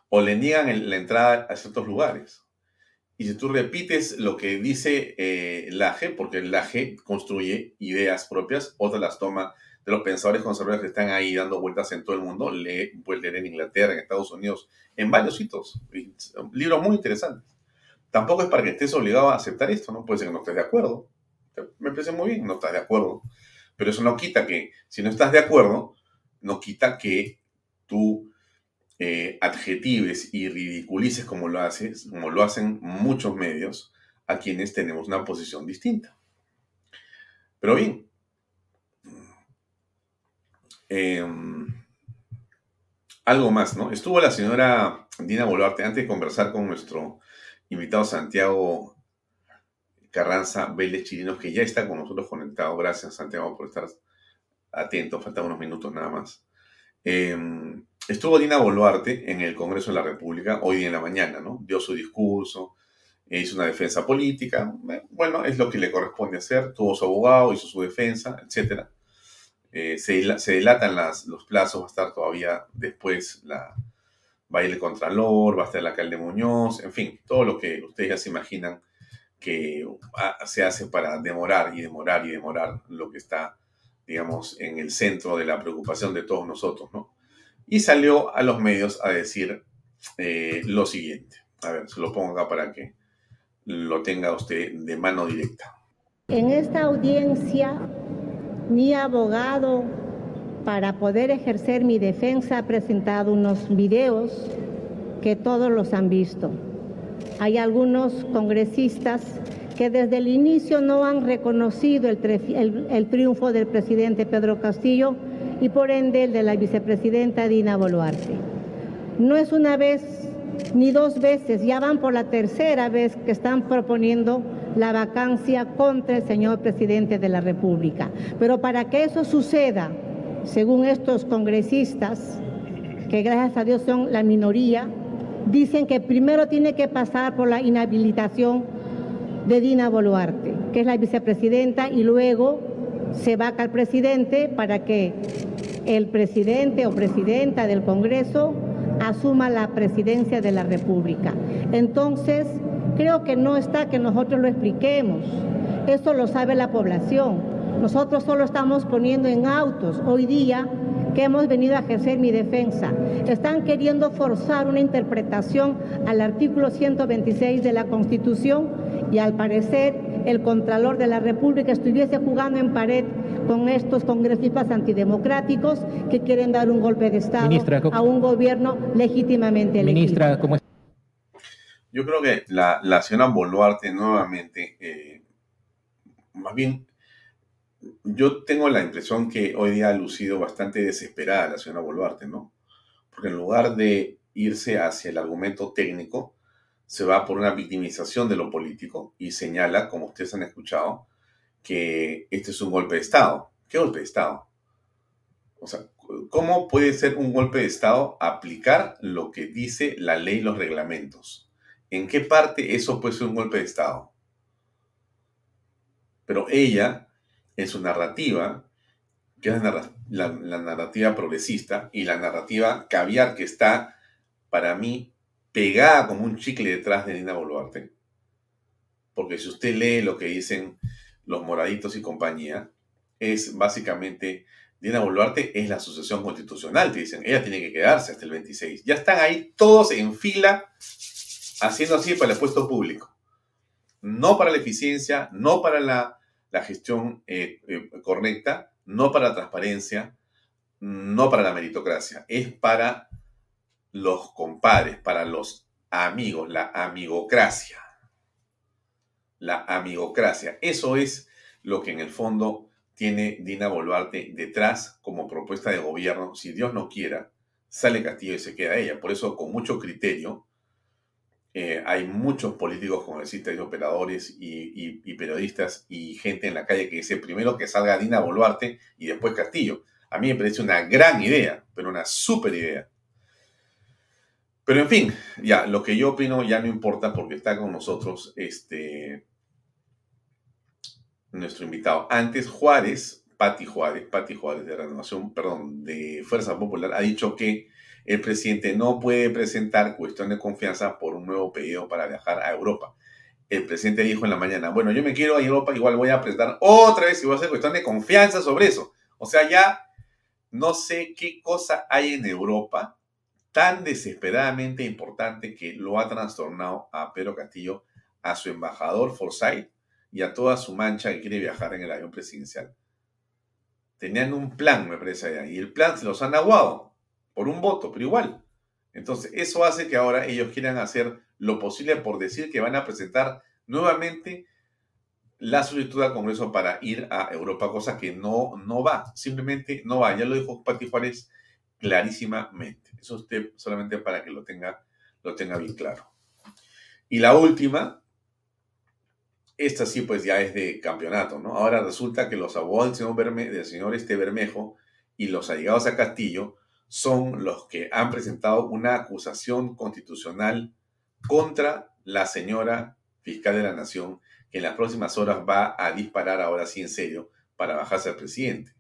o le niegan la entrada a ciertos lugares. Y si tú repites lo que dice eh, Laje, porque Laje construye ideas propias, otras las toma de los pensadores conservadores que están ahí dando vueltas en todo el mundo, lee, puede leer en Inglaterra, en Estados Unidos, en varios sitios. Libros muy interesantes. Tampoco es para que estés obligado a aceptar esto, ¿no? Puede ser que no estés de acuerdo. Me parece muy bien, no estás de acuerdo. Pero eso no quita que, si no estás de acuerdo, no quita que tú eh, adjetives y ridiculices como lo haces, como lo hacen muchos medios, a quienes tenemos una posición distinta. Pero bien, em, algo más, ¿no? Estuvo la señora Dina Boluarte antes de conversar con nuestro invitado Santiago Carranza Vélez Chirinos, que ya está con nosotros conectado. Gracias, Santiago, por estar atento. Faltan unos minutos nada más. Em, estuvo Dina Boluarte en el Congreso de la República hoy en la mañana, ¿no? Dio su discurso, hizo una defensa política. Eh, bueno, es lo que le corresponde hacer. Tuvo su abogado, hizo su defensa, etc. Eh, se, se, delatan los plazos, va a estar todavía después la, va a ir el Contralor, va a estar el alcalde Muñoz, en fin, todo lo que ustedes ya se imaginan que ah, se hace para demorar y demorar y demorar lo que está digamos, en el centro de la preocupación de todos nosotros, ¿no? Y salió a los medios a decir eh, lo siguiente. A ver, se lo pongo acá para que lo tenga usted de mano directa. En esta audiencia, mi abogado, para poder ejercer mi defensa, ha presentado unos videos que todos los han visto. Hay algunos congresistas que desde el inicio no han reconocido el, triunfo del presidente Pedro Castillo y por ende el de la vicepresidenta Dina Boluarte. No es una vez ni dos veces, ya van por la tercera vez que están proponiendo la vacancia contra el señor presidente de la República. Pero para que eso suceda, según estos congresistas, que gracias a Dios son la minoría, dicen que primero tiene que pasar por la inhabilitación de Dina Boluarte, que es la vicepresidenta, y luego se vaca al presidente para que el presidente o presidenta del Congreso asuma la presidencia de la República. Entonces, creo que no está que nosotros lo expliquemos. Eso lo sabe la población. Nosotros solo estamos poniendo en autos hoy día que hemos venido a ejercer mi defensa. Están queriendo forzar una interpretación al artículo 126 de la Constitución y al parecer el Contralor de la República estuviese jugando en pared con estos congresistas antidemocráticos que quieren dar un golpe de Estado a un gobierno legítimamente elegido. Ministra, ¿cómo Yo creo que la, la señora Boluarte nuevamente, eh, más bien, yo tengo la impresión que hoy día ha lucido bastante desesperada la señora Boluarte, ¿no? Porque en lugar de irse hacia el argumento técnico, se va por una victimización de lo político y señala, como ustedes han escuchado, que este es un golpe de Estado. ¿Qué golpe de Estado? O sea, ¿cómo puede ser un golpe de Estado aplicar lo que dice la ley y los reglamentos? ¿En qué parte eso puede ser un golpe de Estado? Pero ella, en su narrativa, que es la, la narrativa progresista y la narrativa caviar que está, para mí, pegada como un chicle detrás de Dina Boluarte. Porque si usted lee lo que dicen los moraditos y compañía, es básicamente, Dina Boluarte es la asociación constitucional, te dicen, ella tiene que quedarse hasta el 26. Ya están ahí todos en fila haciendo así para el puesto público. No para la eficiencia, no para la, gestión eh, eh, correcta, no para la transparencia, no para la meritocracia, es para los compadres, para los amigos, la amigocracia. La amigocracia. Eso es lo que en el fondo tiene Dina Boluarte detrás como propuesta de gobierno. Si Dios no quiera, sale Castillo y se queda ella. Por eso, con mucho criterio, Eh, hay muchos políticos, congresistas y operadores y, periodistas y gente en la calle que dice primero que salga Dina Boluarte y después Castillo. A mí me parece una gran idea, pero una súper idea. Pero en fin, ya, lo que yo opino ya no importa porque está con nosotros este, nuestro invitado. Antes, Juárez, Pati Juárez, Pati Juárez de Renovación, perdón, de Fuerza Popular, ha dicho que el presidente no puede presentar cuestión de confianza por un nuevo pedido para viajar a Europa. El presidente dijo en la mañana, bueno, yo me quiero a Europa, igual voy a presentar otra vez y voy a hacer cuestión de confianza sobre eso. O sea, ya no sé qué cosa hay en Europa tan desesperadamente importante que lo ha trastornado a Pedro Castillo, a su embajador Forsyth y a toda su mancha que quiere viajar en el avión presidencial. Tenían un plan, me parece y el plan se los han aguado por un voto, pero igual. Entonces, eso hace que ahora ellos quieran hacer lo posible por decir que van a presentar nuevamente la solicitud al Congreso para ir a Europa, cosa que no, no va, simplemente no va. Ya lo dijo Pati Juárez clarísimamente. Eso usted solamente para que lo tenga, lo tenga bien claro. Y la última, esta sí pues ya es de campeonato, ¿no? Ahora resulta que los abogados del señor, del señor este Bermejo y los allegados a Castillo son los que han presentado una acusación constitucional contra la señora fiscal de la Nación, que en las próximas horas va a disparar ahora sí en serio para bajarse al presidente.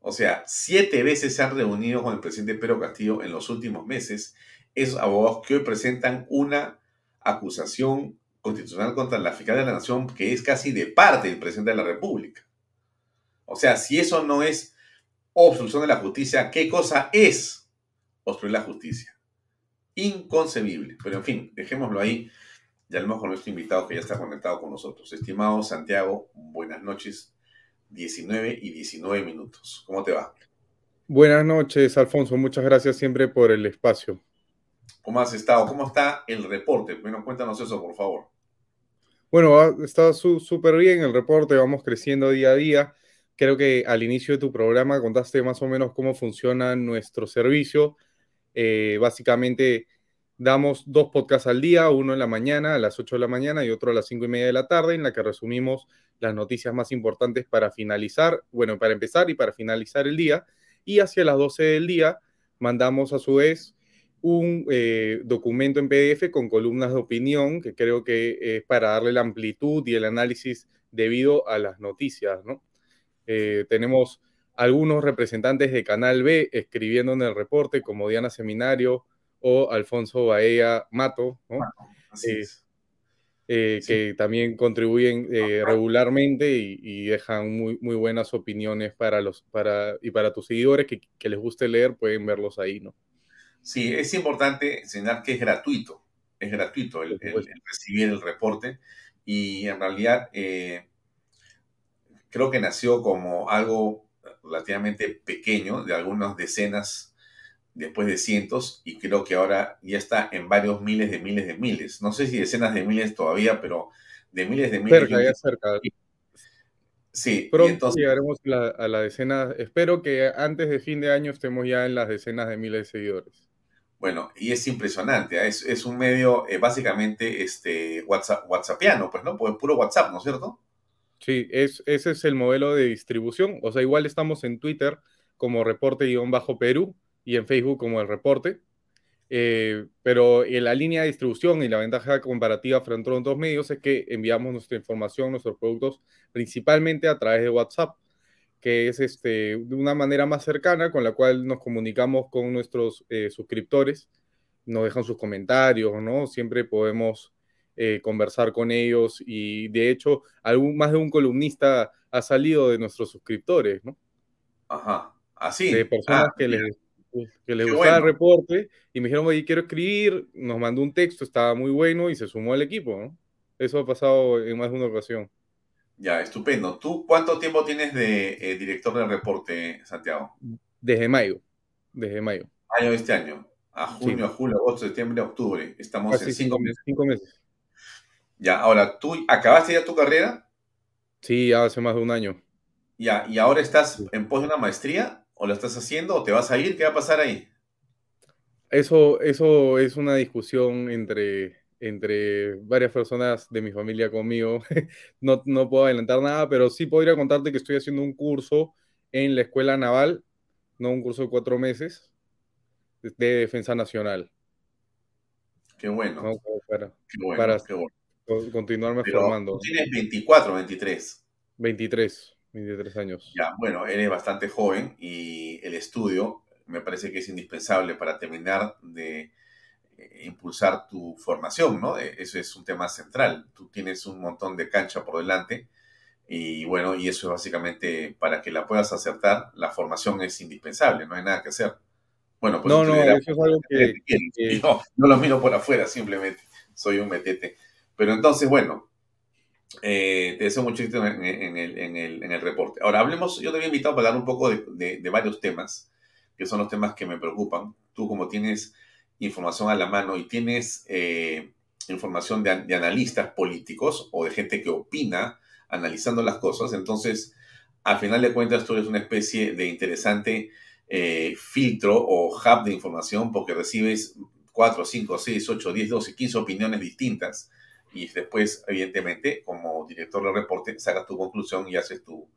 O sea, siete veces se han reunido con el presidente Pedro Castillo en los últimos meses esos abogados que hoy presentan una acusación constitucional contra la fiscal de la Nación que es casi de parte del presidente de la República. O sea, si eso no es obstrucción de la justicia, ¿qué cosa es obstruir la justicia? Inconcebible. Pero en fin, dejémoslo ahí. Ya lo con nuestro invitado que ya está conectado con nosotros. Estimado Santiago, buenas noches. 19 y 19 minutos. ¿Cómo te va? Buenas noches, Alfonso. Muchas gracias siempre por el espacio. ¿Cómo has estado? ¿Cómo está el reporte? Bueno, cuéntanos eso, por favor. Bueno, está súper bien el reporte, vamos creciendo día a día creo que al inicio de tu programa contaste más o menos cómo funciona nuestro servicio. Eh, básicamente damos dos podcasts al día, uno en la mañana a las 8 de la mañana y otro a las 5 y media de la tarde, en la que resumimos las noticias más importantes para finalizar, bueno, para empezar y para finalizar el día. Y hacia las 12 del día mandamos a su vez un eh, documento en PDF con columnas de opinión, que creo que es para darle la amplitud y el análisis debido a las noticias, ¿no? Eh, tenemos algunos representantes de Canal B escribiendo en el reporte, como Diana Seminario o Alfonso Baella Mato, eh, eh, que también contribuyen regularmente y, dejan muy, muy buenas opiniones para los, para, y para tus seguidores que, les guste leer, pueden verlos ahí, ¿no? Sí, es importante enseñar que es gratuito, es gratuito el, recibir el reporte y en realidad creo que nació como algo relativamente pequeño, de algunas decenas, después de cientos, y creo que ahora ya está en varios miles de miles de miles. No sé si decenas de miles todavía, pero de miles de miles. Cerca, ya cerca. Sí, pronto entonces... llegaremos a la decena. Espero que antes de fin de año estemos ya en las decenas de miles de seguidores. Bueno, y es impresionante, ¿eh? es, un medio eh, básicamente este, WhatsApp, WhatsAppiano, pues, ¿no? Pues puro WhatsApp, ¿no es cierto? Sí, es, ese es el modelo de distribución. O sea, igual estamos en Twitter como reporte-perú y en Facebook como el reporte. Eh, pero en la línea de distribución y la ventaja comparativa frente a otros medios es que enviamos nuestra información, nuestros productos, principalmente a través de WhatsApp, que es este, de una manera más cercana con la cual nos comunicamos con nuestros eh, suscriptores, nos dejan sus comentarios, ¿no? Siempre podemos eh, conversar con ellos y de hecho algún, más de un columnista ha salido de nuestros suscriptores, ¿no? Ajá, así. De personas ah, que, les, que les gustaba el reporte y me dijeron, oye, quiero escribir, nos mandó un texto, estaba muy bueno y se sumó al equipo, ¿no? Eso ha pasado en más de una ocasión. Ya, estupendo. ¿Tú cuánto tiempo tienes de eh, director del reporte, Santiago? Desde mayo. Desde mayo. Mayo de este año. A junio, a julio, agosto, septiembre, octubre. Estamos en cinco meses. Cinco meses. Ya, ahora, ¿tú acabaste ya tu carrera? Sí, hace más de un año. Ya, ¿y ahora estás en pos de una maestría? ¿O la estás haciendo? ¿O te vas a ir? ¿Qué va a pasar ahí? Eso, eso es una discusión entre, entre varias personas de mi familia conmigo. No, no puedo adelantar nada, pero sí podría contarte que estoy haciendo un curso en la Escuela Naval, no un curso de cuatro meses, de defensa nacional. Qué bueno. ¿no? Como Para, Qué bueno, para qué bueno. Co- continuarme Pero formando. tú tienes 24, 23. 23, 23 años. Ya, bueno, eres bastante joven y el estudio me parece que es indispensable para terminar de eh, impulsar tu formación, ¿no? Eh, Eso es un tema central. Tú tienes un montón de cancha por delante y bueno, y eso es básicamente para que la puedas acertar, la formación es indispensable, no hay nada que hacer. Bueno, pues No, no, dirás, eso es algo que, que- no, no lo miro por afuera, simplemente soy un metete. Pero entonces, bueno, eh, te deseo mucho éxito en, en el, en, el, en el reporte. Ahora, hablemos, yo te había invitado para hablar un poco de, de- de varios temas, que son los temas que me preocupan. Tú como tienes información a la mano y tienes eh, información de, de analistas políticos o de gente que opina analizando las cosas, entonces, al final de cuentas, tú eres una especie de interesante eh, filtro o hub de información porque recibes 4, 5, 6, 8, 10, 12, 15 opiniones distintas y después, evidentemente, como director del reporte, sacas tu conclusión y haces tu,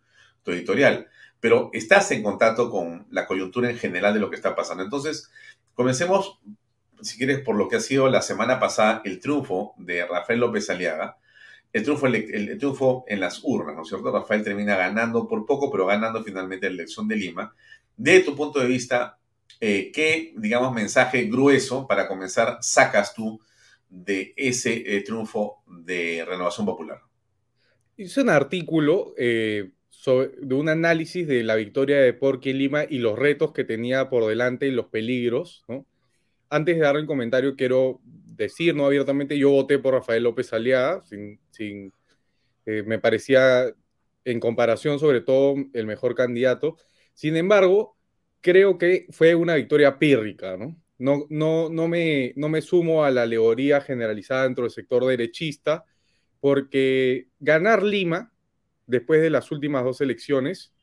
editorial. Pero estás en contacto con la coyuntura en general de lo que está pasando. Entonces, comencemos, si quieres, por lo que ha sido la semana pasada el triunfo de Rafael López Aliaga. El triunfo, el triunfo en las urnas, ¿no es cierto? Rafael termina ganando por poco, pero ganando finalmente la elección de Lima. De tu punto de vista, eh, ¿qué, digamos, mensaje grueso para comenzar sacas tú de ese eh, triunfo de Renovación Popular? hice un artículo eh, sobre- de un análisis de la victoria de Porqui Lima y los retos que tenía por delante y los peligros, ¿no? Antes de dar el comentario, quiero decir, no abiertamente, yo voté por Rafael López Aliaga, sin, sin, eh, me parecía, en comparación, sobre todo, el mejor candidato. Sin embargo, creo que fue una victoria pírrica, ¿no? No, no, no, me, no me sumo a la alegoría generalizada dentro del sector derechista, porque ganar Lima, después de las últimas dos elecciones,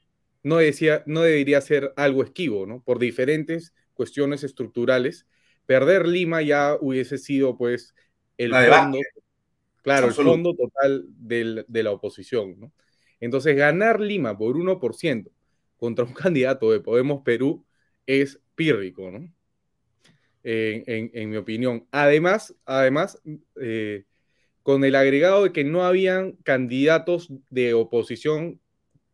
no, decía, no debería ser algo esquivo, ¿no? Por diferentes cuestiones estructurales. Perder Lima ya hubiese sido, pues, el fondo, claro, Absoluto. el fondo total del- de la oposición, ¿no? Entonces, ganar Lima por 1% contra un candidato de Podemos Perú es pírrico, ¿no? En, mi opinión. Además, además eh, con el agregado de que no habían candidatos de oposición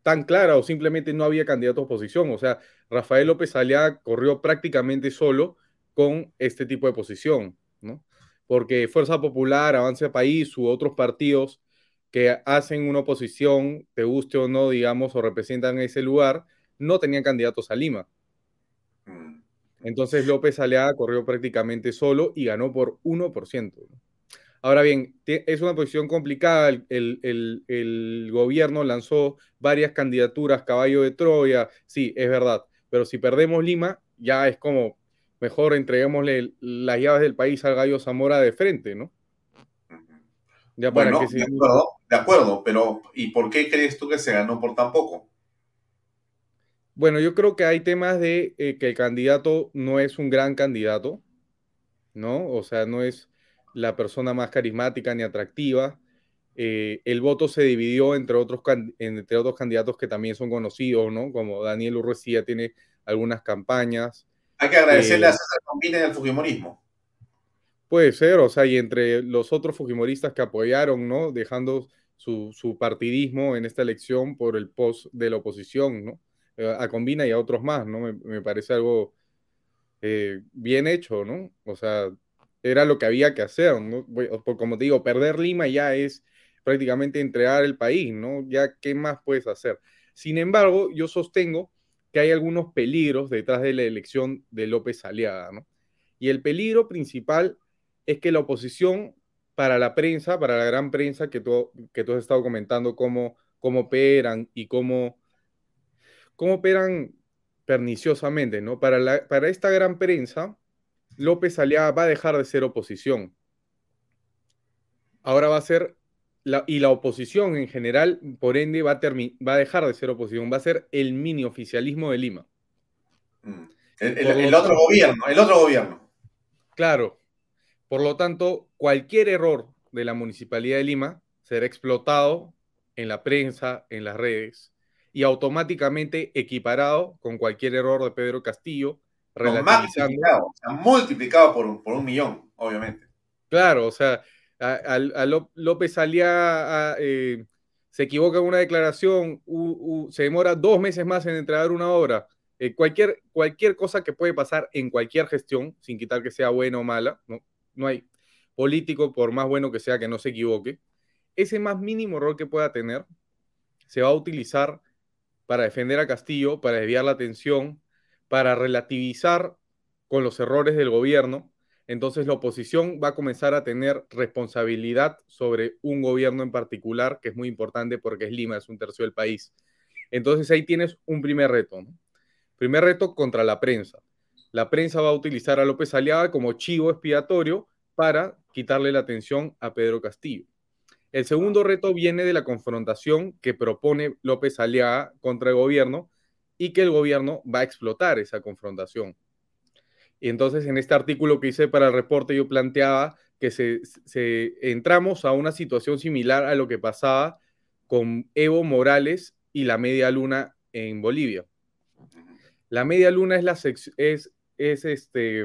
tan clara o simplemente no había candidato de oposición. O sea, Rafael López Aliaga corrió prácticamente solo con este tipo de posición, ¿no? Porque Fuerza Popular, Avance País u otros partidos que hacen una oposición, te guste o no, digamos, o representan ese lugar, no tenían candidatos a Lima. Entonces López Aliaga corrió prácticamente solo y ganó por 1%. ¿no? Ahora bien, es una posición complicada. El, el- el- el gobierno lanzó varias candidaturas, caballo de Troya, sí, es verdad. Pero si perdemos Lima, ya es como, mejor entreguémosle las llaves del país al Gallo Zamora de frente, ¿no? Ya para Bueno, que de acuerdo, de acuerdo, pero ¿y por qué crees tú que se ganó por tan poco? Bueno, yo creo que hay temas de eh, que el candidato no es un gran candidato, ¿no? O sea, no es la persona más carismática ni atractiva. Eh, el voto se dividió entre otros, entre otros candidatos que también son conocidos, ¿no? Como Daniel Urruesía tiene algunas campañas. Hay que agradecerle Eh, a César Combina al Fujimorismo. Puede ser, o sea, y entre los otros fujimoristas que apoyaron, ¿no? Dejando su, su partidismo en esta elección por el post de la oposición, ¿no? Eh, a Combina y a otros más, ¿no? Me, me parece algo eh, bien hecho, ¿no? O sea, era lo que había que hacer, ¿no? Como te digo, perder Lima ya es prácticamente entregar el país, ¿no? Ya, ¿qué más puedes hacer? Sin embargo, yo sostengo que hay algunos peligros detrás de la elección de López Aliaga, ¿no? Y el peligro principal es que la oposición para la prensa, para la gran prensa que tú, que tú has estado comentando cómo, cómo operan y cómo, cómo operan perniciosamente, ¿no? Para, la, para esta gran prensa, López Aliaga va a dejar de ser oposición. Ahora va a ser, la, y la oposición en general, por ende, va a, va a dejar de ser oposición, va a ser el mini oficialismo de Lima. Mm. El, otro tanto- gobierno, el otro gobierno. Claro. Por lo tanto, cualquier error de la Municipalidad de Lima será explotado en la prensa, en las redes, y automáticamente equiparado con cualquier error de Pedro Castillo, relativizando. o sea, multiplicado por un, por un millón, obviamente. Claro, o sea, a, López Aliaga eh, se equivoca en una declaración, se demora dos meses más en entregar una obra. Eh, cualquier, cualquier cosa que puede pasar en cualquier gestión, sin quitar que sea buena o mala, no, no hay político, por más bueno que sea, que no se equivoque, ese más mínimo error que pueda tener se va a utilizar para defender a Castillo, para desviar la atención, para relativizar con los errores del gobierno. Entonces la oposición va a comenzar a tener responsabilidad sobre un gobierno en particular, que es muy importante porque es Lima, es un tercio del país. Entonces ahí tienes un primer reto. Primer reto contra la prensa. La prensa va a utilizar a López Aliaga como chivo expiatorio para quitarle la atención a Pedro Castillo. El segundo reto viene de la confrontación que propone López Aliaga contra el gobierno y que el gobierno va a explotar esa confrontación. Y entonces en este artículo que hice para el reporte yo planteaba que se, entramos a una situación similar a lo que pasaba con Evo Morales y la media luna en Bolivia. La media luna es, la es, es este,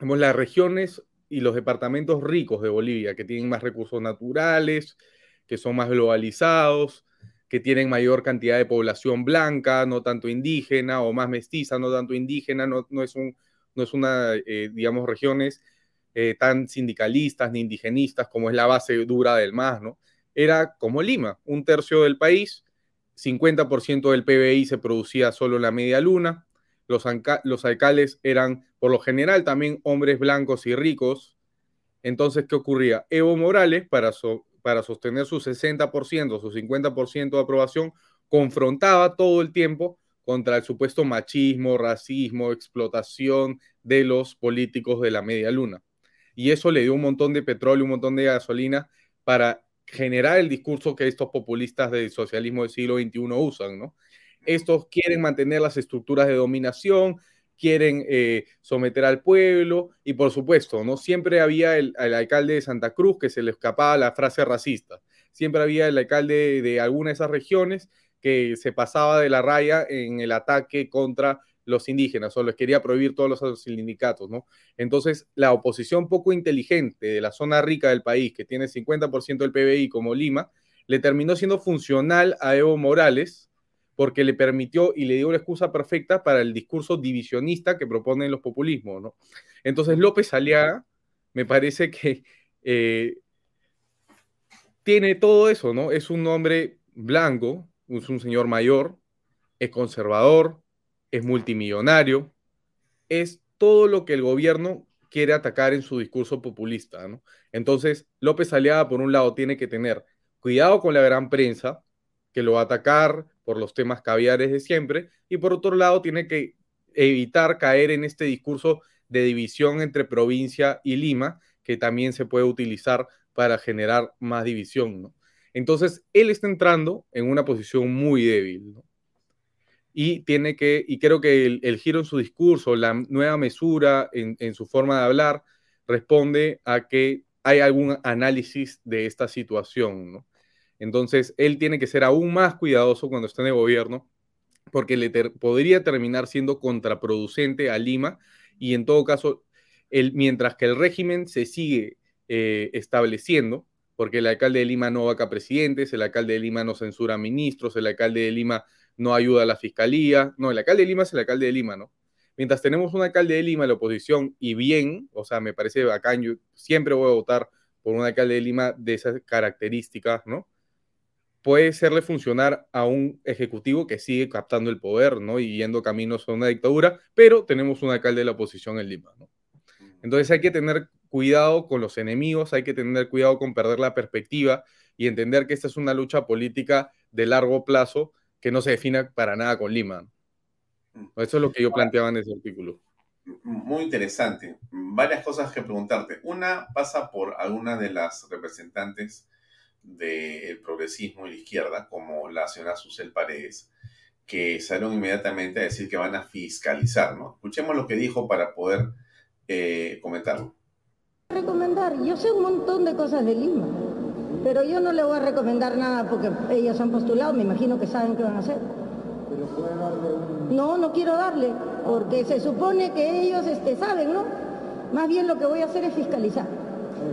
las regiones y los departamentos ricos de Bolivia, que tienen más recursos naturales, que son más globalizados, que tienen mayor cantidad de población blanca, no tanto indígena, o más mestiza, no tanto indígena, no, no es, un, no es una, eh, digamos, regiones eh, tan sindicalistas ni indigenistas como es la base dura del MAS, ¿no? Era como Lima, un tercio del país, 50% del PBI se producía solo en la media luna, los, alcaldes eran por lo general también hombres blancos y ricos. Entonces, ¿qué ocurría? Evo Morales, para, para sostener su 60%, su 50% de aprobación, confrontaba todo el tiempo contra el supuesto machismo, racismo, explotación de los políticos de la media luna. Y eso le dio un montón de petróleo, un montón de gasolina para generar el discurso que estos populistas del socialismo del siglo XXI usan, ¿no? Estos quieren mantener las estructuras de dominación, quieren eh, someter al pueblo y por supuesto, ¿no? Siempre había el, alcalde de Santa Cruz que se le escapaba la frase racista. Siempre había el alcalde de alguna de esas regiones que se pasaba de la raya en el ataque contra los indígenas o les quería prohibir todos los sindicatos, ¿no? Entonces, la oposición poco inteligente de la zona rica del país, que tiene 50% del PBI como Lima, le terminó siendo funcional a Evo Morales, porque le permitió y le dio la excusa perfecta para el discurso divisionista que proponen los populismos, ¿no? Entonces López Aliaga me parece que eh, tiene todo eso, ¿no? Es un hombre blanco, es un señor mayor, es conservador, es multimillonario, es todo lo que el gobierno quiere atacar en su discurso populista, ¿no? Entonces, López Aliaga, por un lado, tiene que tener cuidado con la gran prensa, que lo va a atacar por los temas caviares de siempre, y por otro lado tiene que evitar caer en este discurso de división entre provincia y Lima, que también se puede utilizar para generar más división, Entonces, él está entrando en una posición muy débil, Y tiene que, y creo que el, giro en su discurso, la nueva mesura en, en su forma de hablar, responde a que hay algún análisis de esta situación, ¿no? Entonces, él tiene que ser aún más cuidadoso cuando está en el gobierno, porque le podría terminar siendo contraproducente a Lima y en todo caso, mientras que el régimen se sigue eh, estableciendo, porque el alcalde de Lima no vaca presidentes, el alcalde de Lima no censura ministros, el alcalde de Lima no ayuda a la fiscalía, no, el alcalde de Lima es el alcalde de Lima, ¿no? Mientras tenemos un alcalde de Lima en la oposición y bien, o sea, me parece bacán, yo siempre voy a votar por un alcalde de Lima de esas características, ¿no? Puede hacerle funcionar a un ejecutivo que sigue captando el poder, ¿no? Y yendo caminos a una dictadura, pero tenemos un alcalde de la oposición en Lima, ¿no? Entonces hay que tener cuidado con los enemigos, hay que tener cuidado con perder la perspectiva y entender que esta es una lucha política de largo plazo que no se define para nada con Lima. Eso es lo que yo planteaba en ese artículo. Muy interesante. Varias cosas que preguntarte. Una pasa por alguna de las representantes del progresismo y la izquierda, como la señora Susel Paredes, que salieron inmediatamente a decir que van a fiscalizar, ¿no? Escuchemos lo que dijo para poder eh, comentarlo. Recomendar, yo sé un montón de cosas de Lima, pero yo no le voy a recomendar nada porque ellos han postulado, me imagino que saben qué van a hacer. No, no quiero darle, porque se supone que ellos este, saben, ¿no? Más bien lo que voy a hacer es fiscalizar.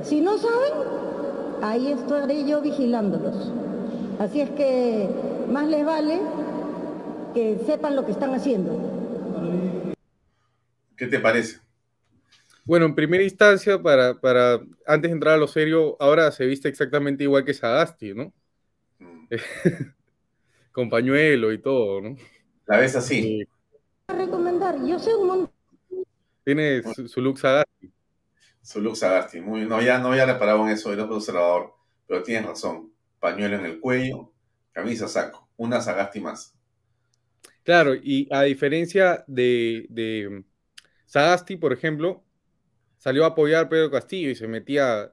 Si no saben, ahí estaré yo vigilándolos. Así es que más les vale que sepan lo que están haciendo. ¿Qué te parece? Bueno, en primera instancia, para, para antes de entrar a lo serio, ahora se viste exactamente igual que Sagasti, ¿no? Mm. Con pañuelo y todo, ¿no? La ves así. recomendar, yo sé un montón. Tiene su, look Sagasti. Su look Sagasti. Muy, no, ya no había reparado en eso, era observador, pero tienes razón. Pañuelo en el cuello, camisa saco, una Sagasti más. Claro, y a diferencia de, de Sagasti, por ejemplo, salió a apoyar a Pedro Castillo y se metía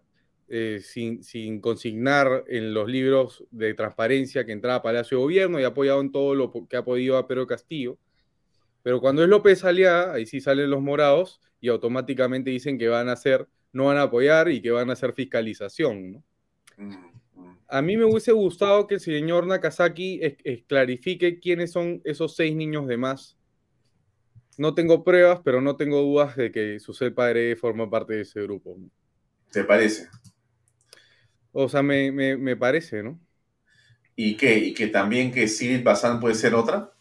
eh, sin, sin, consignar en los libros de transparencia que entraba a Palacio de Gobierno y ha apoyado en todo lo que ha podido a Pedro Castillo. Pero cuando es López Aliaga, ahí sí salen los morados y automáticamente dicen que van a hacer, no van a apoyar y que van a hacer fiscalización. Mm. A mí me hubiese gustado que el señor Nakazaki clarifique quiénes son esos seis niños de más no tengo pruebas, pero no tengo dudas de que su ser padre forma parte de ese grupo. ¿Te parece? O sea, me, parece, ¿no? ¿Y qué? ¿Y que también que Sirit Bazán puede ser otra?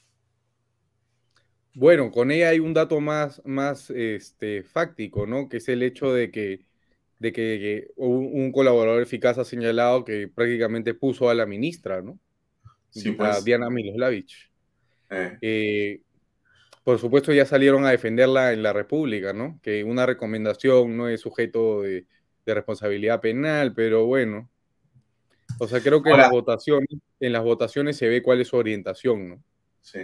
Bueno, con ella hay un dato más, más este, fáctico, ¿no? Que es el hecho de que, de que, un, colaborador eficaz ha señalado que prácticamente puso a la ministra, ¿no? Sí, A pues. Diana Miloslavich. Eh. Eh, por supuesto ya salieron a defenderla en la República, ¿no? Que una recomendación no es sujeto de, responsabilidad penal, pero bueno. O sea, creo que en las votaciones, en las votaciones se ve cuál es su orientación, ¿no? Sí.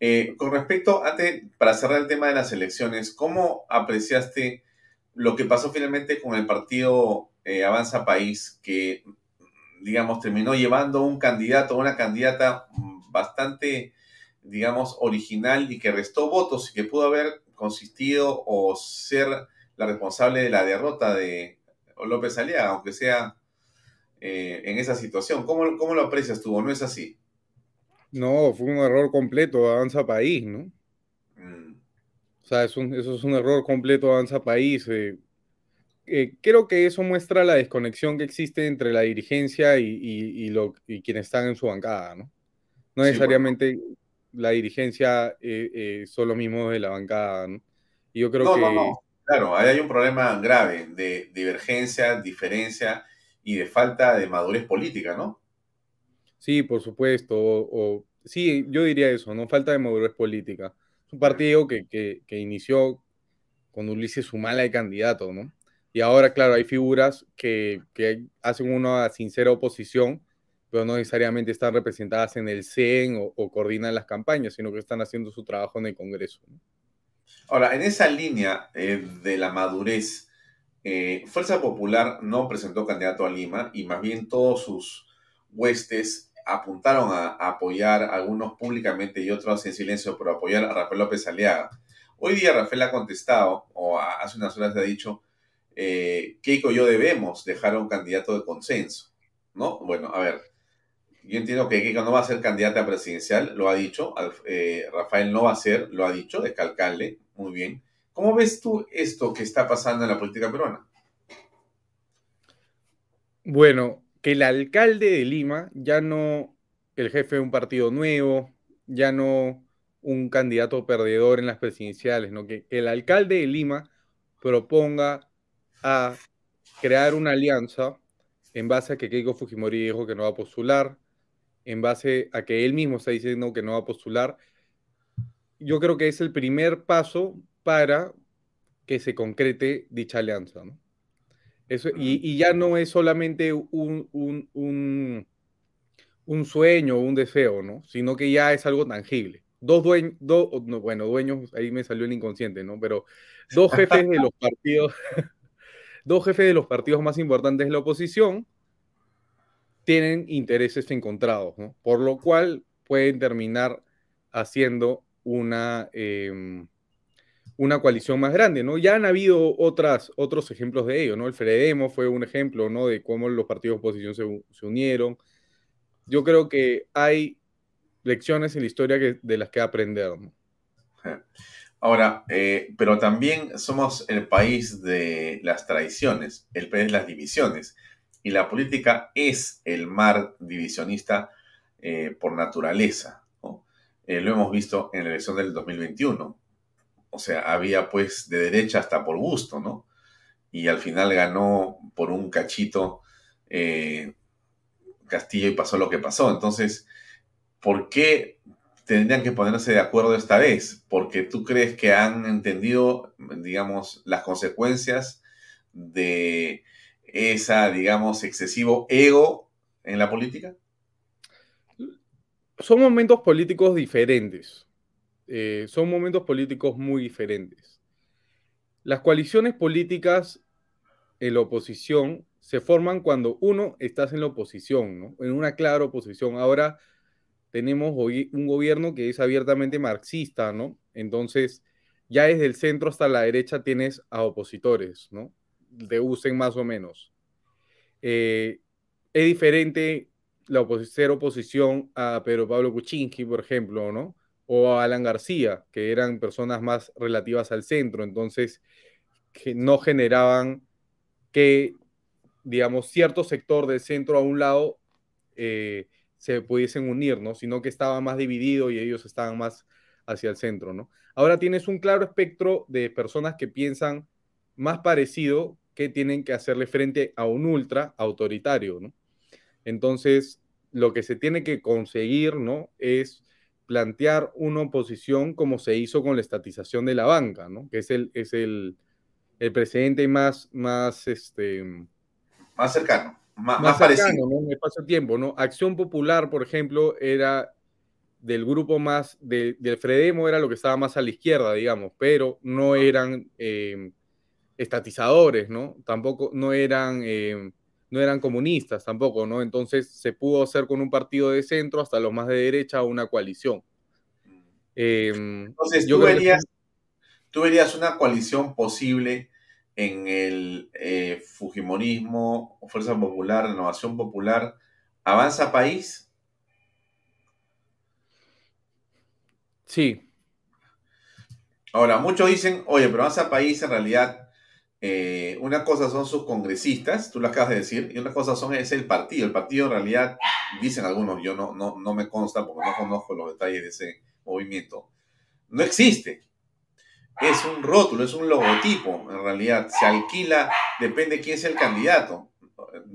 Eh, con respecto, antes, para cerrar el tema de las elecciones, ¿cómo apreciaste lo que pasó finalmente con el partido eh, Avanza País, que, digamos, terminó llevando un candidato, una candidata bastante digamos, original y que restó votos y que pudo haber consistido o ser la responsable de la derrota de López Aliaga, aunque sea eh, en esa situación. ¿Cómo, ¿Cómo, lo aprecias tú? ¿O no es así? No, fue un error completo de Avanza País, ¿no? Mm. O sea, eso es un error completo de Avanza País. Eh, eh, creo que eso muestra la desconexión que existe entre la dirigencia y, lo, y quienes están en su bancada, ¿no? No necesariamente la dirigencia eh, son los mismos de la bancada. ¿no? Y yo creo que... No, no. Claro, ahí hay un problema grave de divergencia, diferencia y de falta de madurez política, ¿no? Sí, por supuesto. O, sí, yo diría eso, ¿no? Falta de madurez política. Es un partido que, que, que inició con Ulises Humala de candidato, ¿no? Y ahora, claro, hay figuras que, que hacen una sincera oposición pero no necesariamente están representadas en el CEN o, coordinan las campañas, sino que están haciendo su trabajo en el Congreso. Ahora, en esa línea eh, de la madurez, eh, Fuerza Popular no presentó candidato a Lima y más bien todos sus huestes apuntaron a, apoyar, algunos públicamente y otros en silencio, por apoyar a Rafael López Aliaga. Hoy día Rafael ha contestado, o hace unas horas ha dicho, eh, Keiko y yo debemos dejar a un candidato de consenso. ¿No? Bueno, a ver, yo entiendo que Keiko no va a ser candidata presidencial, lo ha dicho. Eh, Rafael no va a ser, lo ha dicho, de Calcale, muy bien. ¿Cómo ves tú esto que está pasando en la política peruana? Bueno, que el alcalde de Lima, ya no el jefe de un partido nuevo, ya no un candidato perdedor en las presidenciales, ¿no? que el alcalde de Lima proponga a crear una alianza en base a que Keiko Fujimori dijo que no va a postular, en base a que él mismo está diciendo que no va a postular, yo creo que es el primer paso para que se concrete dicha alianza. ¿no? Eso, y, ya no es solamente un, un, un, sueño o un deseo, ¿no? sino que ya es algo tangible. Dos dueños, bueno, dueños, ahí me salió el inconsciente, ¿no? Pero dos jefes de los partidos, dos jefes de los partidos más importantes de la oposición, tienen intereses encontrados, ¿no? Por lo cual pueden terminar haciendo una, em, una coalición más grande, ¿no? Ya han habido otras, otros ejemplos de ello, ¿no? El Fredemo fue un ejemplo, ¿no? De cómo los partidos de oposición se, unieron. Yo creo que hay lecciones en la historia que, de las que aprender, ¿no? Ahora, eh, pero también somos el país de las tradiciones, el país de las divisiones. Y la política es el mar divisionista eh, por naturaleza. Eh, lo hemos visto en la elección del 2021. O sea, había pues de derecha hasta por gusto, ¿no? Y al final ganó por un cachito Castillo y pasó lo que pasó. Entonces, ¿por qué tendrían que ponerse de acuerdo esta vez, porque tú crees que han entendido, digamos, las consecuencias de esa, digamos, excesivo ego en la política? Son momentos políticos diferentes. Eh, son momentos políticos muy diferentes. Las coaliciones políticas en la oposición se forman cuando uno estás en la oposición, ¿no? En una clara oposición. Ahora, tenemos hoy un gobierno que es abiertamente marxista, ¿no? Entonces, ya desde el centro hasta la derecha tienes a opositores, ¿no? De usen más o menos. Eh, es diferente la ser oposición a Pedro Pablo Kuczynski, por ejemplo, ¿no? O a Alan García, que eran personas más relativas al centro, entonces que no generaban que, digamos, cierto sector del centro a un lado eh, se pudiesen unir, ¿no? Sino que estaba más dividido y ellos estaban más hacia el centro, ¿no? Ahora tienes un claro espectro de personas que piensan más parecido que tienen que hacerle frente a un ultra autoritario, ¿no? Entonces, lo que se tiene que conseguir, ¿no? Es plantear una oposición como se hizo con la estatización de la banca, ¿no? Que es el, es el, el precedente más, más, este... Más cercano más, más parecido. ¿no? En paso-tiempo, ¿no? Acción Popular, por ejemplo, era del grupo más, del Fredemo era lo que estaba más a la izquierda, digamos, pero no eran em, estatizadores, ¿no? Tampoco, no eran, em, no eran comunistas tampoco, ¿no? Entonces se pudo hacer con un partido de centro hasta los más de derecha una coalición. Em, Entonces, yo tú, verías, tú verías una coalición posible en el eh, Fujimorismo, Fuerza Popular, Renovación Popular, ¿avanza país? Sí. Ahora, muchos dicen, oye, pero avanza país en realidad, eh, una cosa son sus congresistas, tú lo acabas de decir, y una cosa son, es el partido. El partido en realidad, dicen algunos, yo no, no, no me consta porque no conozco los detalles de ese movimiento, no existe es un rótulo, es un logotipo, en realidad. Se alquila, depende quién sea el candidato.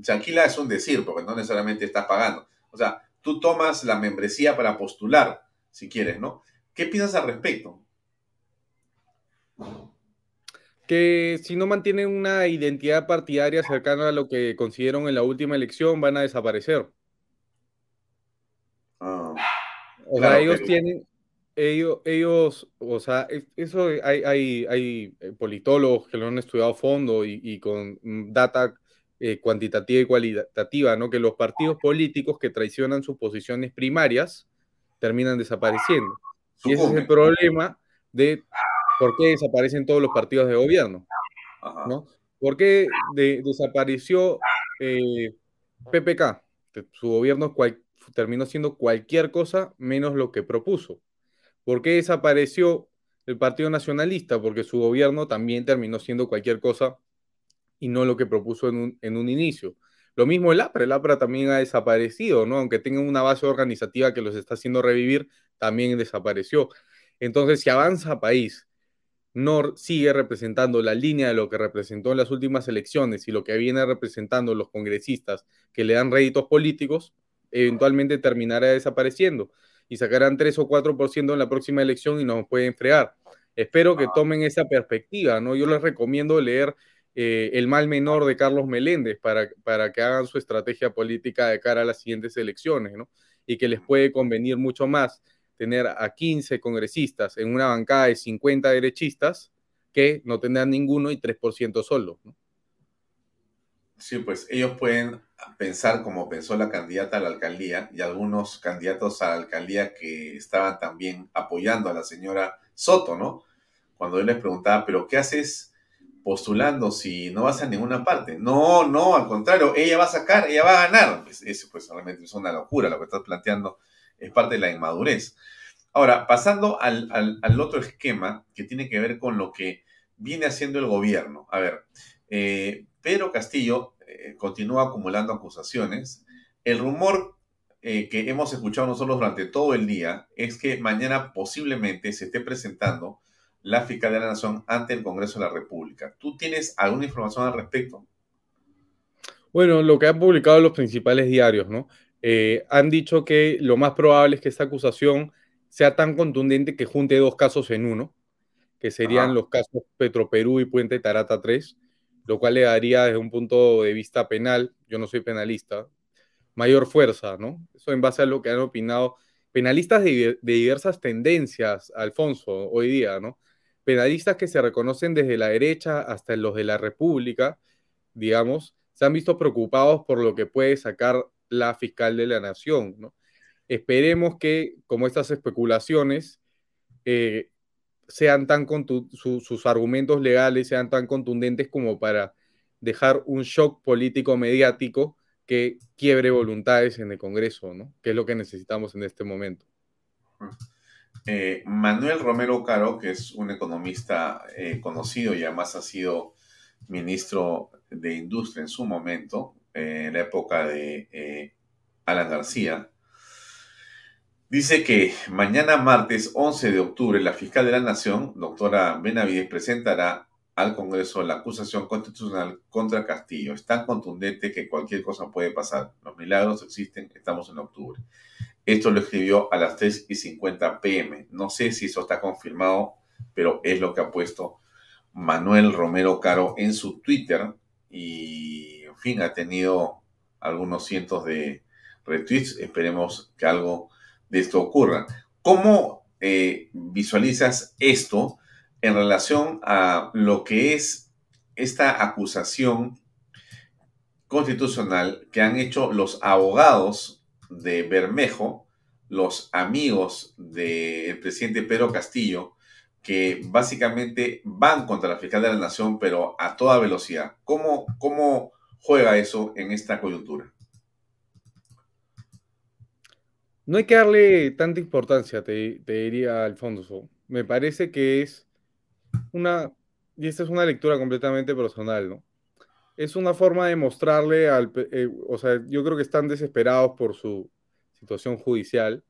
Se alquila es un decir, porque no necesariamente estás pagando. O sea, tú tomas la membresía para postular, si quieres, ¿no? ¿Qué piensas al respecto? Que si no mantienen una identidad partidaria cercana a lo que consiguieron en la última elección, van a desaparecer. Ah, o sea, ellos tienen, ellos, ellos, o sea, eso hay, hay, hay eh, politólogos que lo han estudiado a fondo y, con mm, data eh, cuantitativa y cualitativa, ¿no? Que los partidos políticos que traicionan sus posiciones primarias terminan desapareciendo. Y ese es el problema de por qué desaparecen todos los partidos de gobierno, ¿no? ¿Por qué desapareció eh, PPK? Su gobierno terminó siendo cualquier cosa menos lo que propuso. ¿Por qué desapareció el Partido Nacionalista? Porque su gobierno también terminó siendo cualquier cosa y no lo que propuso en un, inicio. Lo mismo el APRA, el APRA también ha desaparecido, ¿no? Aunque tenga una base organizativa que los está haciendo revivir, también desapareció. Entonces, si Avanza País no sigue representando la línea de lo que representó en las últimas elecciones y lo que viene representando los congresistas que le dan réditos políticos, eventualmente terminará desapareciendo y sacarán 3 o 4% en la próxima elección y nos pueden fregar. Espero que ah. tomen esa perspectiva, ¿no? Yo les recomiendo leer eh, El mal menor de Carlos Meléndez para, para que hagan su estrategia política de cara a las siguientes elecciones, ¿no? Y que les puede convenir mucho más tener a 15 congresistas en una bancada de 50 derechistas que no tendrán ninguno y 3% solo, ¿no? Sí, pues ellos pueden pensar como pensó la candidata a la alcaldía y algunos candidatos a la alcaldía que estaban también apoyando a la señora Soto, ¿no? cuando yo les preguntaba, pero ¿qué haces postulando si no vas a ninguna parte? No, no, al contrario, ella va a sacar, ella va a ganar. Pues, eso pues realmente es una locura lo que estás planteando, es parte de la inmadurez. Ahora, pasando al, otro esquema que tiene que ver con lo que viene haciendo el gobierno. A ver, eh, Pedro Castillo eh, continúa acumulando acusaciones. El rumor eh, que hemos escuchado nosotros durante todo el día es que mañana posiblemente se esté presentando la fiscal de la Nación ante el Congreso de la República. ¿Tú tienes alguna información al respecto? Bueno, lo que han publicado los principales diarios, ¿no? Eh, han dicho que lo más probable es que esta acusación sea tan contundente que junte dos casos en uno, que serían los casos Petroperú y Puente Tarata 3, lo cual le daría desde un punto de vista penal, yo no soy penalista, mayor fuerza, ¿no? Eso en base a lo que han opinado penalistas de, diversas tendencias, Alfonso, hoy día, ¿no? Penalistas que se reconocen desde la derecha hasta los de la República, digamos, se han visto preocupados por lo que puede sacar la fiscal de la nación, ¿no? Esperemos que, como estas especulaciones, eh, sean tan sus argumentos legales sean tan contundentes como para dejar un shock político mediático que quiebre voluntades en el Congreso, ¿no? Que es lo que necesitamos en este momento. Eh, Manuel Romero Caro, que es un economista eh, conocido y además ha sido ministro de Industria en su momento, eh, en la época de Alan García, dice que mañana martes 11 de octubre la fiscal de la Nación, doctora Benavides, presentará al Congreso la acusación constitucional contra Castillo. Es tan contundente que cualquier cosa puede pasar. Los milagros existen, estamos en octubre. Esto lo escribió a las 3 y 50 pm. No sé si eso está confirmado, pero es lo que ha puesto Manuel Romero Caro en su Twitter. Y, en fin, ha tenido algunos cientos de retweets. Esperemos que algo de esto ocurra. ¿Cómo eh, visualizas esto? en relación a lo que es esta acusación constitucional que han hecho los abogados de Bermejo, los amigos del presidente Pedro Castillo, que básicamente van contra la fiscal de la nación, pero a toda velocidad. ¿Cómo, cómo juega eso en esta coyuntura? No hay que darle tanta importancia, te, diría Alfonso. Me parece que es una, y esta es una lectura completamente personal, ¿no? Es una forma de mostrarle al, eh, o sea, yo creo que están desesperados por su situación judicial.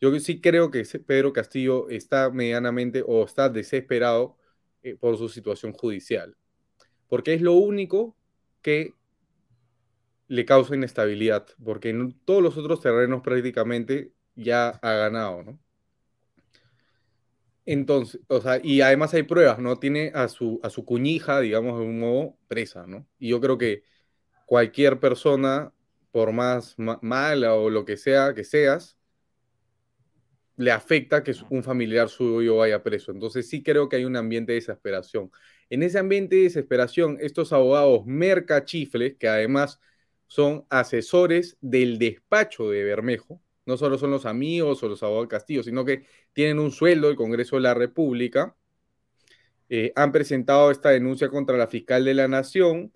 Yo sí creo que Pedro Castillo está medianamente o está desesperado eh, por su situación judicial, porque es lo único que le causa inestabilidad, porque en todos los otros terrenos prácticamente ya ha ganado, ¿no? Entonces, o sea, y además hay pruebas, ¿no? Tiene a su, a su cuñija, digamos, de un modo presa, ¿no? Y yo creo que cualquier persona, por más mala o lo que sea que seas, le afecta que un familiar suyo vaya preso. Entonces sí creo que hay un ambiente de desesperación. En ese ambiente de desesperación, estos abogados mercachifles, que además son asesores del despacho de Bermejo, no solo son los amigos o los abogados Castillo, sino que tienen un sueldo del Congreso de la República. Eh, han presentado esta denuncia contra la fiscal de la Nación,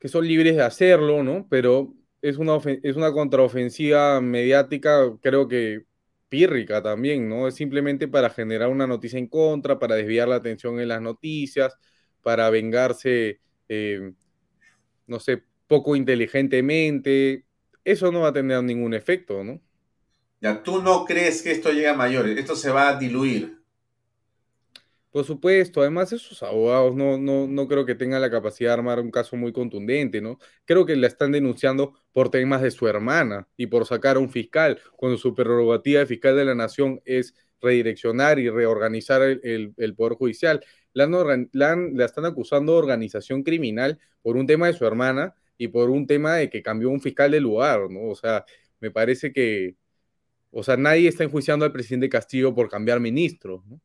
que son libres de hacerlo, ¿no? Pero es una, es una contraofensiva mediática, creo que pírrica también, ¿no? Es simplemente para generar una noticia en contra, para desviar la atención en las noticias, para vengarse, eh, no sé, poco inteligentemente eso no va a tener ningún efecto, ¿no? Ya, tú no crees que esto llegue a mayores, esto se va a diluir. Por supuesto, además esos abogados no, no, no creo que tengan la capacidad de armar un caso muy contundente, ¿no? Creo que la están denunciando por temas de su hermana y por sacar a un fiscal, cuando su prerrogativa de fiscal de la nación es redireccionar y reorganizar el, Poder Judicial. La, la están acusando de organización criminal por un tema de su hermana y por un tema de que cambió un fiscal de lugar, ¿no? O sea, me parece que, o sea, nadie está enjuiciando al presidente Castillo por cambiar ministro, ¿no?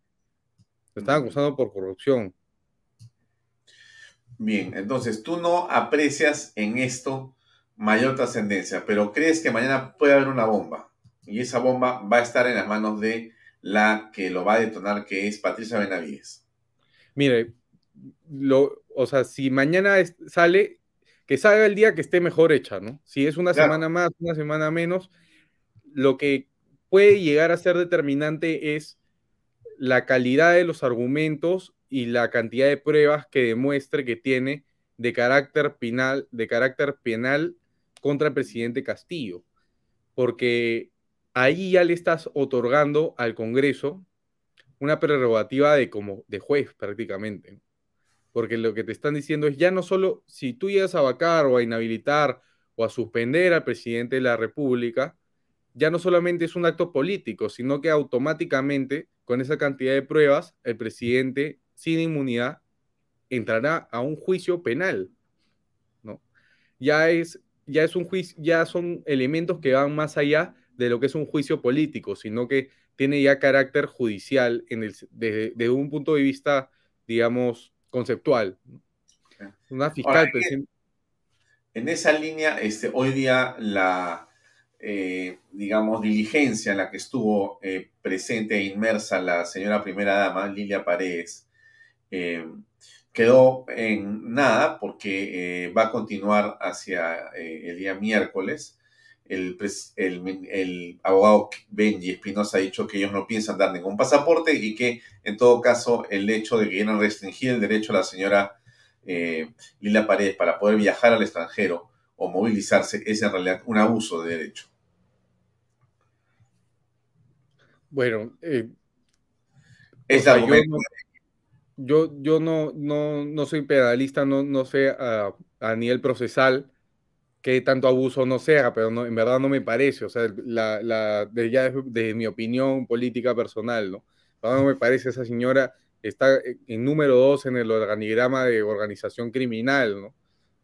Se están acusando por corrupción. Bien, entonces tú no aprecias en esto mayor trascendencia, pero crees que mañana puede haber una bomba y esa bomba va a estar en las manos de la que lo va a detonar, que es Patricia Benavides. mire, lo, o sea, si mañana sale, que salga el día que esté mejor hecha, ¿no? Si es una semana más, una semana menos, lo que puede llegar a ser determinante es la calidad de los argumentos y la cantidad de pruebas que demuestre que tiene de carácter penal, de carácter penal contra el presidente Castillo. Porque ahí ya le estás otorgando al Congreso una prerrogativa de como de juez prácticamente. Porque lo que te están diciendo es ya no solo si tú llegas a vacar o a inhabilitar o a suspender al presidente de la República, ya no solamente es un acto político, sino que automáticamente con esa cantidad de pruebas el presidente sin inmunidad entrará a un juicio penal. ¿no? Ya es ya es un juicio, ya son elementos que van más allá de lo que es un juicio político, sino que tiene ya carácter judicial en el, desde, un punto de vista, digamos, conceptual. Una fiscal en, esa línea, este, hoy día la, eh, digamos, diligencia en la que estuvo eh, presente e inmersa la señora primera dama, Lilia Paredes, eh, quedó en nada porque va a continuar hacia el día miércoles. El, el, abogado Benji Espinosa ha dicho que ellos no piensan dar ningún pasaporte y que en todo caso el hecho de que quieran restringir el derecho a la señora eh, Lila Paredes para poder viajar al extranjero o movilizarse es en realidad un abuso de derecho. Bueno, eh, es o yo, yo no, no, no soy penalista, no, no sé a, a, nivel procesal qué tanto abuso no sea, pero no, en verdad no me parece, o sea, la, la, de, ya de, mi opinión política personal, ¿no? No me parece esa señora está en número dos en el organigrama de organización criminal, ¿no?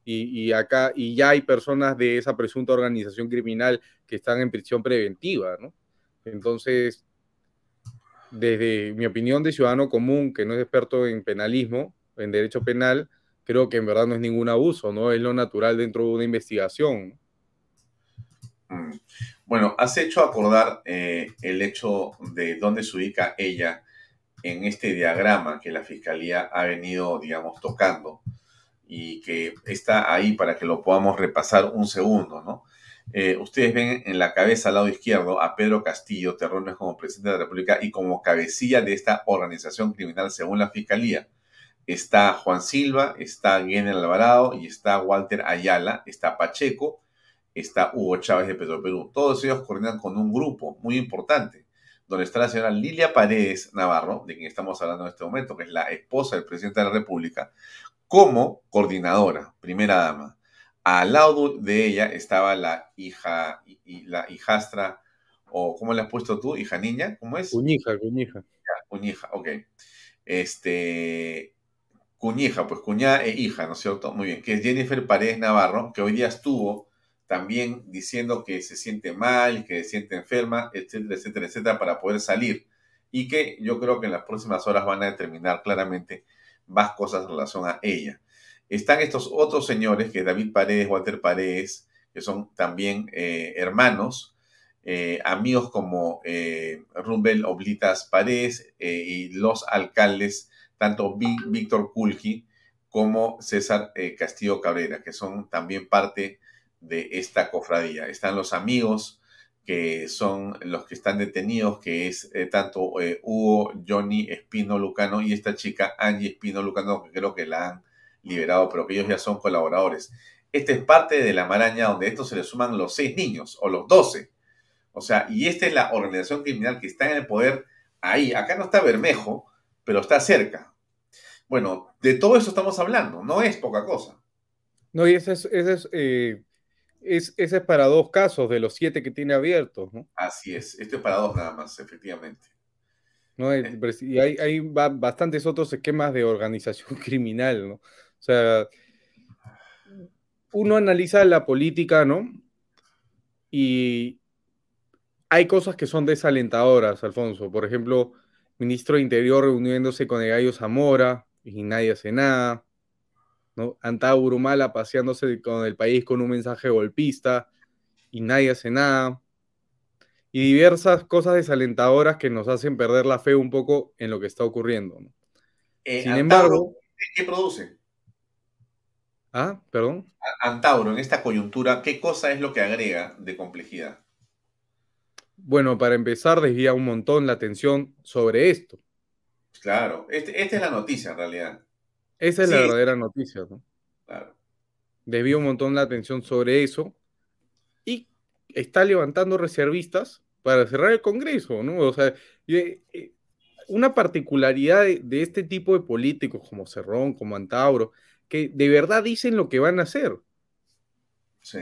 Y, y, acá, y ya hay personas de esa presunta organización criminal que están en prisión preventiva, ¿no? Entonces, desde mi opinión de ciudadano común, que no es experto en penalismo, en derecho penal, creo que en verdad no es ningún abuso, ¿no? Es lo natural dentro de una investigación. Mm. Bueno, has hecho acordar eh, el hecho de dónde se ubica ella en este diagrama que la Fiscalía ha venido, digamos, tocando y que está ahí para que lo podamos repasar un segundo, ¿no? Eh, ustedes ven en la cabeza al lado izquierdo a Pedro Castillo Terrones como presidente de la República y como cabecilla de esta organización criminal según la Fiscalía. Está Juan Silva, está Guinea Alvarado y está Walter Ayala, está Pacheco, está Hugo Chávez de Petro Perú. Todos ellos coordinan con un grupo muy importante, donde está la señora Lilia Paredes Navarro, de quien estamos hablando en este momento, que es la esposa del presidente de la República, como coordinadora, primera dama al lado de ella estaba la hija, y, la hijastra, o ¿cómo le has puesto tú? ¿Hija niña? ¿Cómo es? Cuñija, cuñija. cuñija, ok. Este, cuñija, pues cuñada e hija, ¿no es cierto? Muy bien, que es Jennifer Paredes Navarro, que hoy día estuvo también diciendo que se siente mal, que se siente enferma, etcétera, etcétera, etcétera, para poder salir. Y que yo creo que en las próximas horas van a determinar claramente más cosas en relación a ella. Están estos otros señores, que David Paredes, Walter Paredes, que son también eh, hermanos, eh, amigos como eh, Oblitas Paredes y los alcaldes, tanto Víctor Kulki como César Castillo Cabrera, que son también parte de esta cofradía. Están los amigos que son los que están detenidos, que es tanto Hugo, Johnny Espino Lucano y esta chica Angie Espino Lucano, que creo que la han liberado, pero que ellos ya son colaboradores. Esta es parte de la maraña donde esto se le suman los seis niños o los doce. O sea, y esta es la organización criminal que está en el poder ahí. Acá no está Bermejo, pero está cerca. Bueno, de todo eso estamos hablando, no es poca cosa. No, y ese es, ese es, eh, ese es para dos casos de los siete que tiene abiertos, ¿no? Así es, esto es para dos nada más, efectivamente. No, eh. y hay, hay bastantes otros esquemas de organización criminal, ¿no? O sea, uno analiza la política, ¿no? Y hay cosas que son desalentadoras, Alfonso. Por ejemplo, ministro de Interior reuniéndose con el gallo Zamora y nadie hace nada. ¿no? Anta Urumala paseándose con el país con un mensaje golpista y nadie hace nada. Y diversas cosas desalentadoras que nos hacen perder la fe un poco en lo que está ocurriendo. ¿no? Eh, Sin Antauro, embargo, ¿qué produce? ah, perdón. Antauro, en esta coyuntura, ¿qué cosa es lo que agrega de complejidad? Bueno, para empezar, desvía un montón la atención sobre esto. Claro, este- esta es la noticia en realidad. Esa es la verdadera noticia, ¿no? Claro. Desvía un montón la atención sobre eso y está levantando reservistas para cerrar el Congreso, ¿no? O sea, y, eh, una particularidad de, de este tipo de políticos como Cerrón, como Antauro, que de verdad dicen lo que van a hacer. Sí.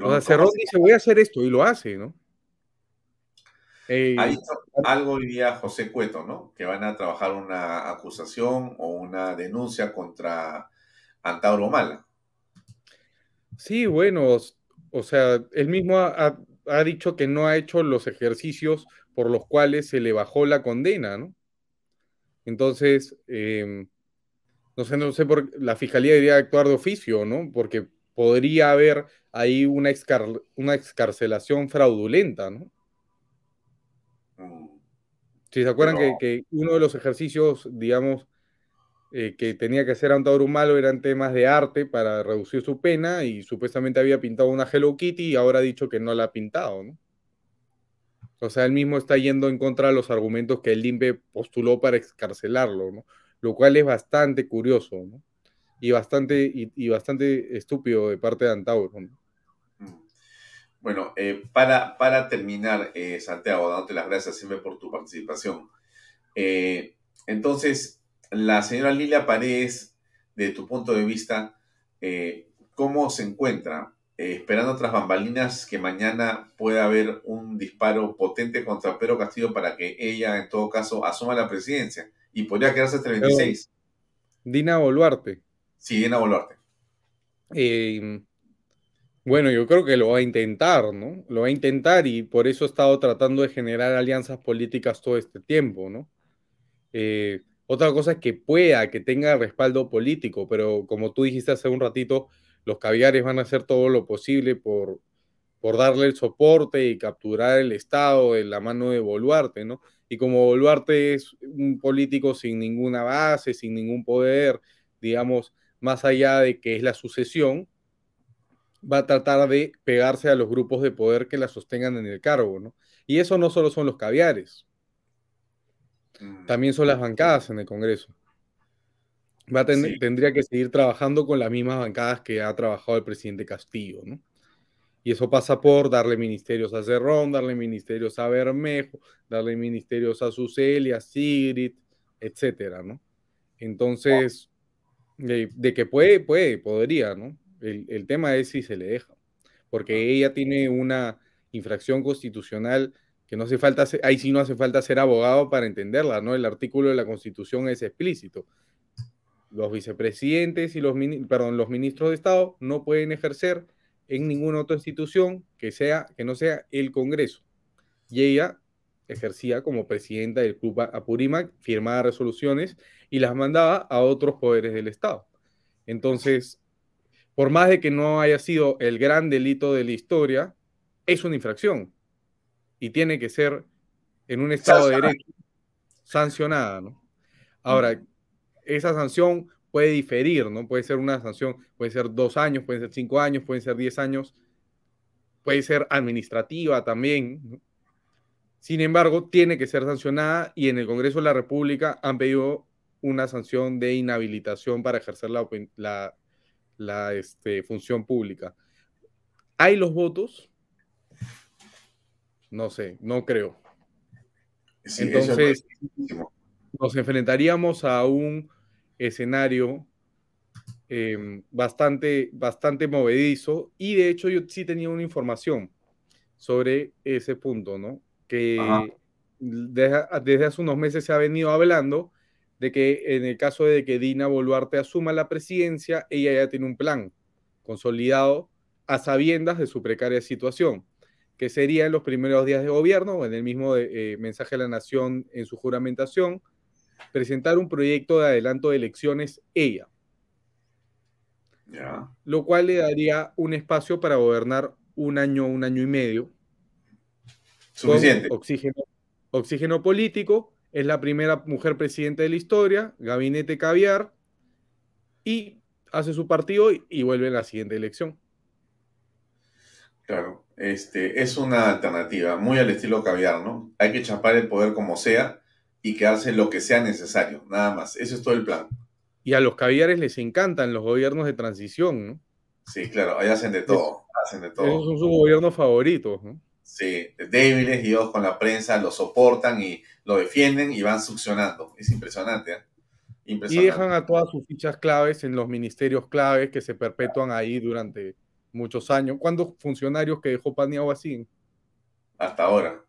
o sea, ¿cómo Cerrón dice, voy a hacer esto y lo hace, ¿no? Eh, Ha dicho algo hoy día José Cueto, ¿no? Que van a trabajar una acusación o una denuncia contra Antauro Mala. Sí, bueno, o sea, él mismo ha, ha- ha dicho que no ha hecho los ejercicios por los cuales se le bajó la condena, ¿no? Entonces, em, no sé, no sé por la fiscalía debería actuar de oficio, ¿no? Porque podría haber ahí una, excar- una excarcelación fraudulenta, ¿no? Mm, Si se acuerdan Pero- que, que uno de los ejercicios, digamos, eh, que tenía que hacer Antauro Malo eran temas de arte para reducir su pena y supuestamente había pintado una Hello Kitty y ahora ha dicho que no la ha pintado, ¿no? O sea, él mismo está yendo en contra de los argumentos que el INPE postuló para excarcelarlo, ¿no? Lo cual es bastante curioso, ¿no? Y bastante, y, y bastante estúpido de parte de Antauro, ¿no? Bueno, eh, para, para terminar, eh, Santiago, dándote las gracias siempre por tu participación. Eh, entonces, la señora Lilia Paredes, de tu punto de vista, eh, ¿cómo se encuentra? Eh, esperando tras bambalinas que mañana pueda haber un disparo potente contra Pedro Castillo para que ella, en todo caso, asuma la presidencia y podría quedarse hasta el 26. Dina Boluarte. Sí, Dina Boluarte. Eh, bueno, yo creo que lo va a intentar, ¿no? Lo va a intentar y por eso ha estado tratando de generar alianzas políticas todo este tiempo, ¿no? Eh, otra cosa es que pueda, que tenga respaldo político, pero como tú dijiste hace un ratito, los caviares van a hacer todo lo posible por, por darle el soporte y capturar el Estado de la mano de Boluarte, ¿no? Y como Boluarte es un político sin ninguna base, sin ningún poder, digamos, más allá de que es la sucesión, va a tratar de pegarse a los grupos de poder que la sostengan en el cargo, ¿no? Y eso no solo son los caviares, Mm, también son las bancadas en el Congreso. Va a ten- Sí. Tendría que seguir trabajando con las mismas bancadas que ha trabajado el presidente Castillo, ¿no? Y eso pasa por darle ministerios a Cerrón, darle ministerios a Bermejo, darle ministerios a Suseli, a Sigrid, etcétera, ¿no? Entonces, de, de que puede, puede, podría, ¿no? El, el tema es si se le deja, porque ella tiene una infracción constitucional que no hace falta, ser- ahí sí no hace falta ser abogado para entenderla, ¿no? El artículo de la Constitución es explícito. Los vicepresidentes y los, perdón, los ministros de Estado no pueden ejercer en ninguna otra institución que, sea, que no sea el Congreso. Y ella ejercía como presidenta del Club Apurímac, firmaba resoluciones y las mandaba a otros poderes del Estado. Entonces, por más de que no haya sido el gran delito de la historia, es una infracción y tiene que ser en un Estado de. Derecho sancionada, ¿no? Ahora, esa sanción puede diferir, ¿no? Puede ser una sanción, puede ser dos años, puede ser cinco años, pueden ser diez años, puede ser administrativa también, ¿no? Sin embargo, tiene que ser sancionada y en el Congreso de la República han pedido una sanción de inhabilitación para ejercer la, la, la, este, función pública. ¿Hay los votos? No sé, no creo. Sí, Entonces, nos enfrentaríamos a un escenario eh, bastante, bastante movedizo y de hecho yo sí tenía una información sobre ese punto, ¿no? Que desde hace unos meses se ha venido hablando de que en el caso de que Dina Boluarte asuma la presidencia, ella ya tiene un plan consolidado a sabiendas de su precaria situación, que sería en los primeros días de gobierno, en el mismo eh, mensaje a la nación en su juramentación, presentar un proyecto de adelanto de elecciones ella, Ya. lo cual le daría un espacio para gobernar un año, un año y medio, con Suficiente. oxígeno, oxígeno político es la primera mujer presidenta de la historia, gabinete caviar, y hace su partido y, vuelve en la siguiente elección. Claro, este, es una alternativa, muy al estilo caviar, ¿no? Hay que chapar el poder como sea y quedarse lo que sea necesario, nada más. Eso es todo el plan. Y a los caviares les encantan los gobiernos de transición, ¿no? Sí, claro, ahí hacen de todo, hacen de todo. Esos son sus gobiernos favoritos, ¿no? Sí, débiles y ellos con la prensa lo soportan y lo defienden y van succionando. Es impresionante, ¿eh? Y dejan a todas sus fichas claves en los ministerios claves que se perpetúan ahí durante muchos años. ¿Cuántos funcionarios que dejó Paniagua siguen? Hasta ahora.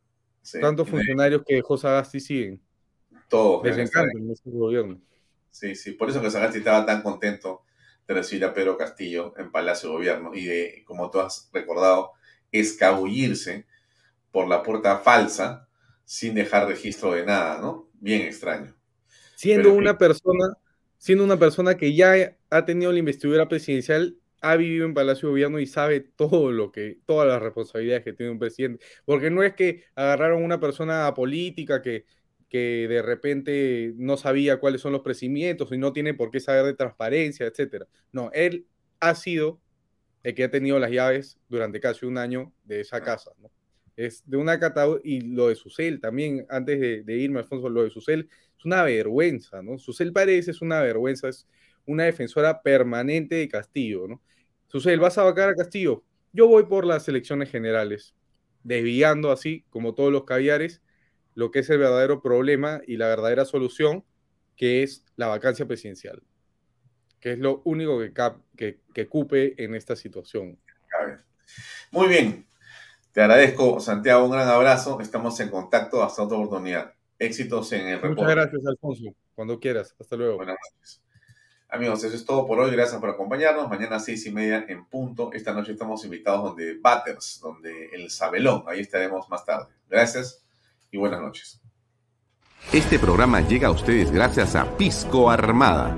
¿Cuántos funcionarios que dejó Sagasti siguen? Todos. Les en ese gobierno. Sí, sí, por eso que Sagasti estaba tan contento de recibir a Pedro Castillo en Palacio de Gobierno y de, como tú has recordado, escabullirse por la puerta falsa sin dejar registro de nada, ¿no? Bien extraño. Siendo una persona, siendo una persona que ya ha tenido la investidura presidencial, ha vivido en Palacio de Gobierno y sabe todo lo que, todas las responsabilidades que tiene un presidente. Porque no es que agarraron una persona política que, que de repente no sabía cuáles son los procedimientos y no tiene por qué saber de transparencia, etcétera. No, él ha sido el que ha tenido las llaves durante casi un año de esa casa, ¿no? Es de una catadura, y lo de Susel también, antes de, irme, Alfonso, lo de Susel es una vergüenza, ¿no? Susel parece es una vergüenza, es una defensora permanente de Castillo, ¿no? Susel, ¿vas a vacar a Castillo? Yo voy por las elecciones generales, desviando así, como todos los caviares, lo que es el verdadero problema y la verdadera solución, que es la vacancia presidencial que es lo único que, que, cupe en esta situación. Muy bien. Te agradezco, Santiago, un gran abrazo. Estamos en contacto hasta otra oportunidad. Éxitos en el reporte. Muchas gracias, Alfonso. Cuando quieras. Hasta luego. Buenas noches. Amigos, eso es todo por hoy. Gracias por acompañarnos. Mañana a seis y media en punto. Esta noche estamos invitados donde Batters, donde el Sabelón. Ahí estaremos más tarde. Gracias y buenas noches. Este programa llega a ustedes gracias a Pisco Armada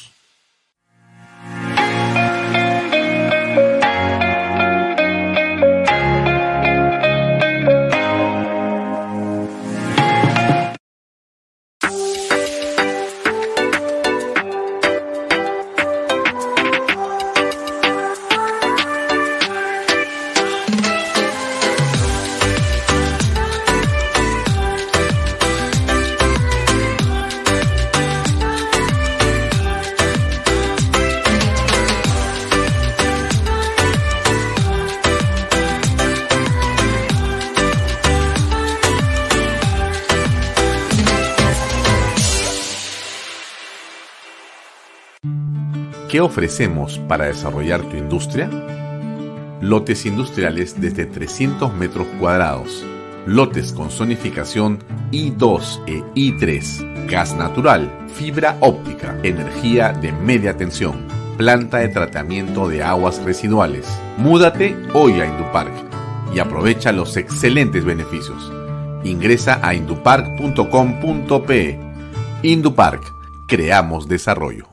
¿Qué ofrecemos para desarrollar tu industria? Lotes industriales desde 300 metros cuadrados. Lotes con zonificación I2 e I3. Gas natural, fibra óptica, energía de media tensión, planta de tratamiento de aguas residuales. Múdate hoy a Indupark y aprovecha los excelentes beneficios. Ingresa a indupark.com.pe. Indupark, creamos desarrollo.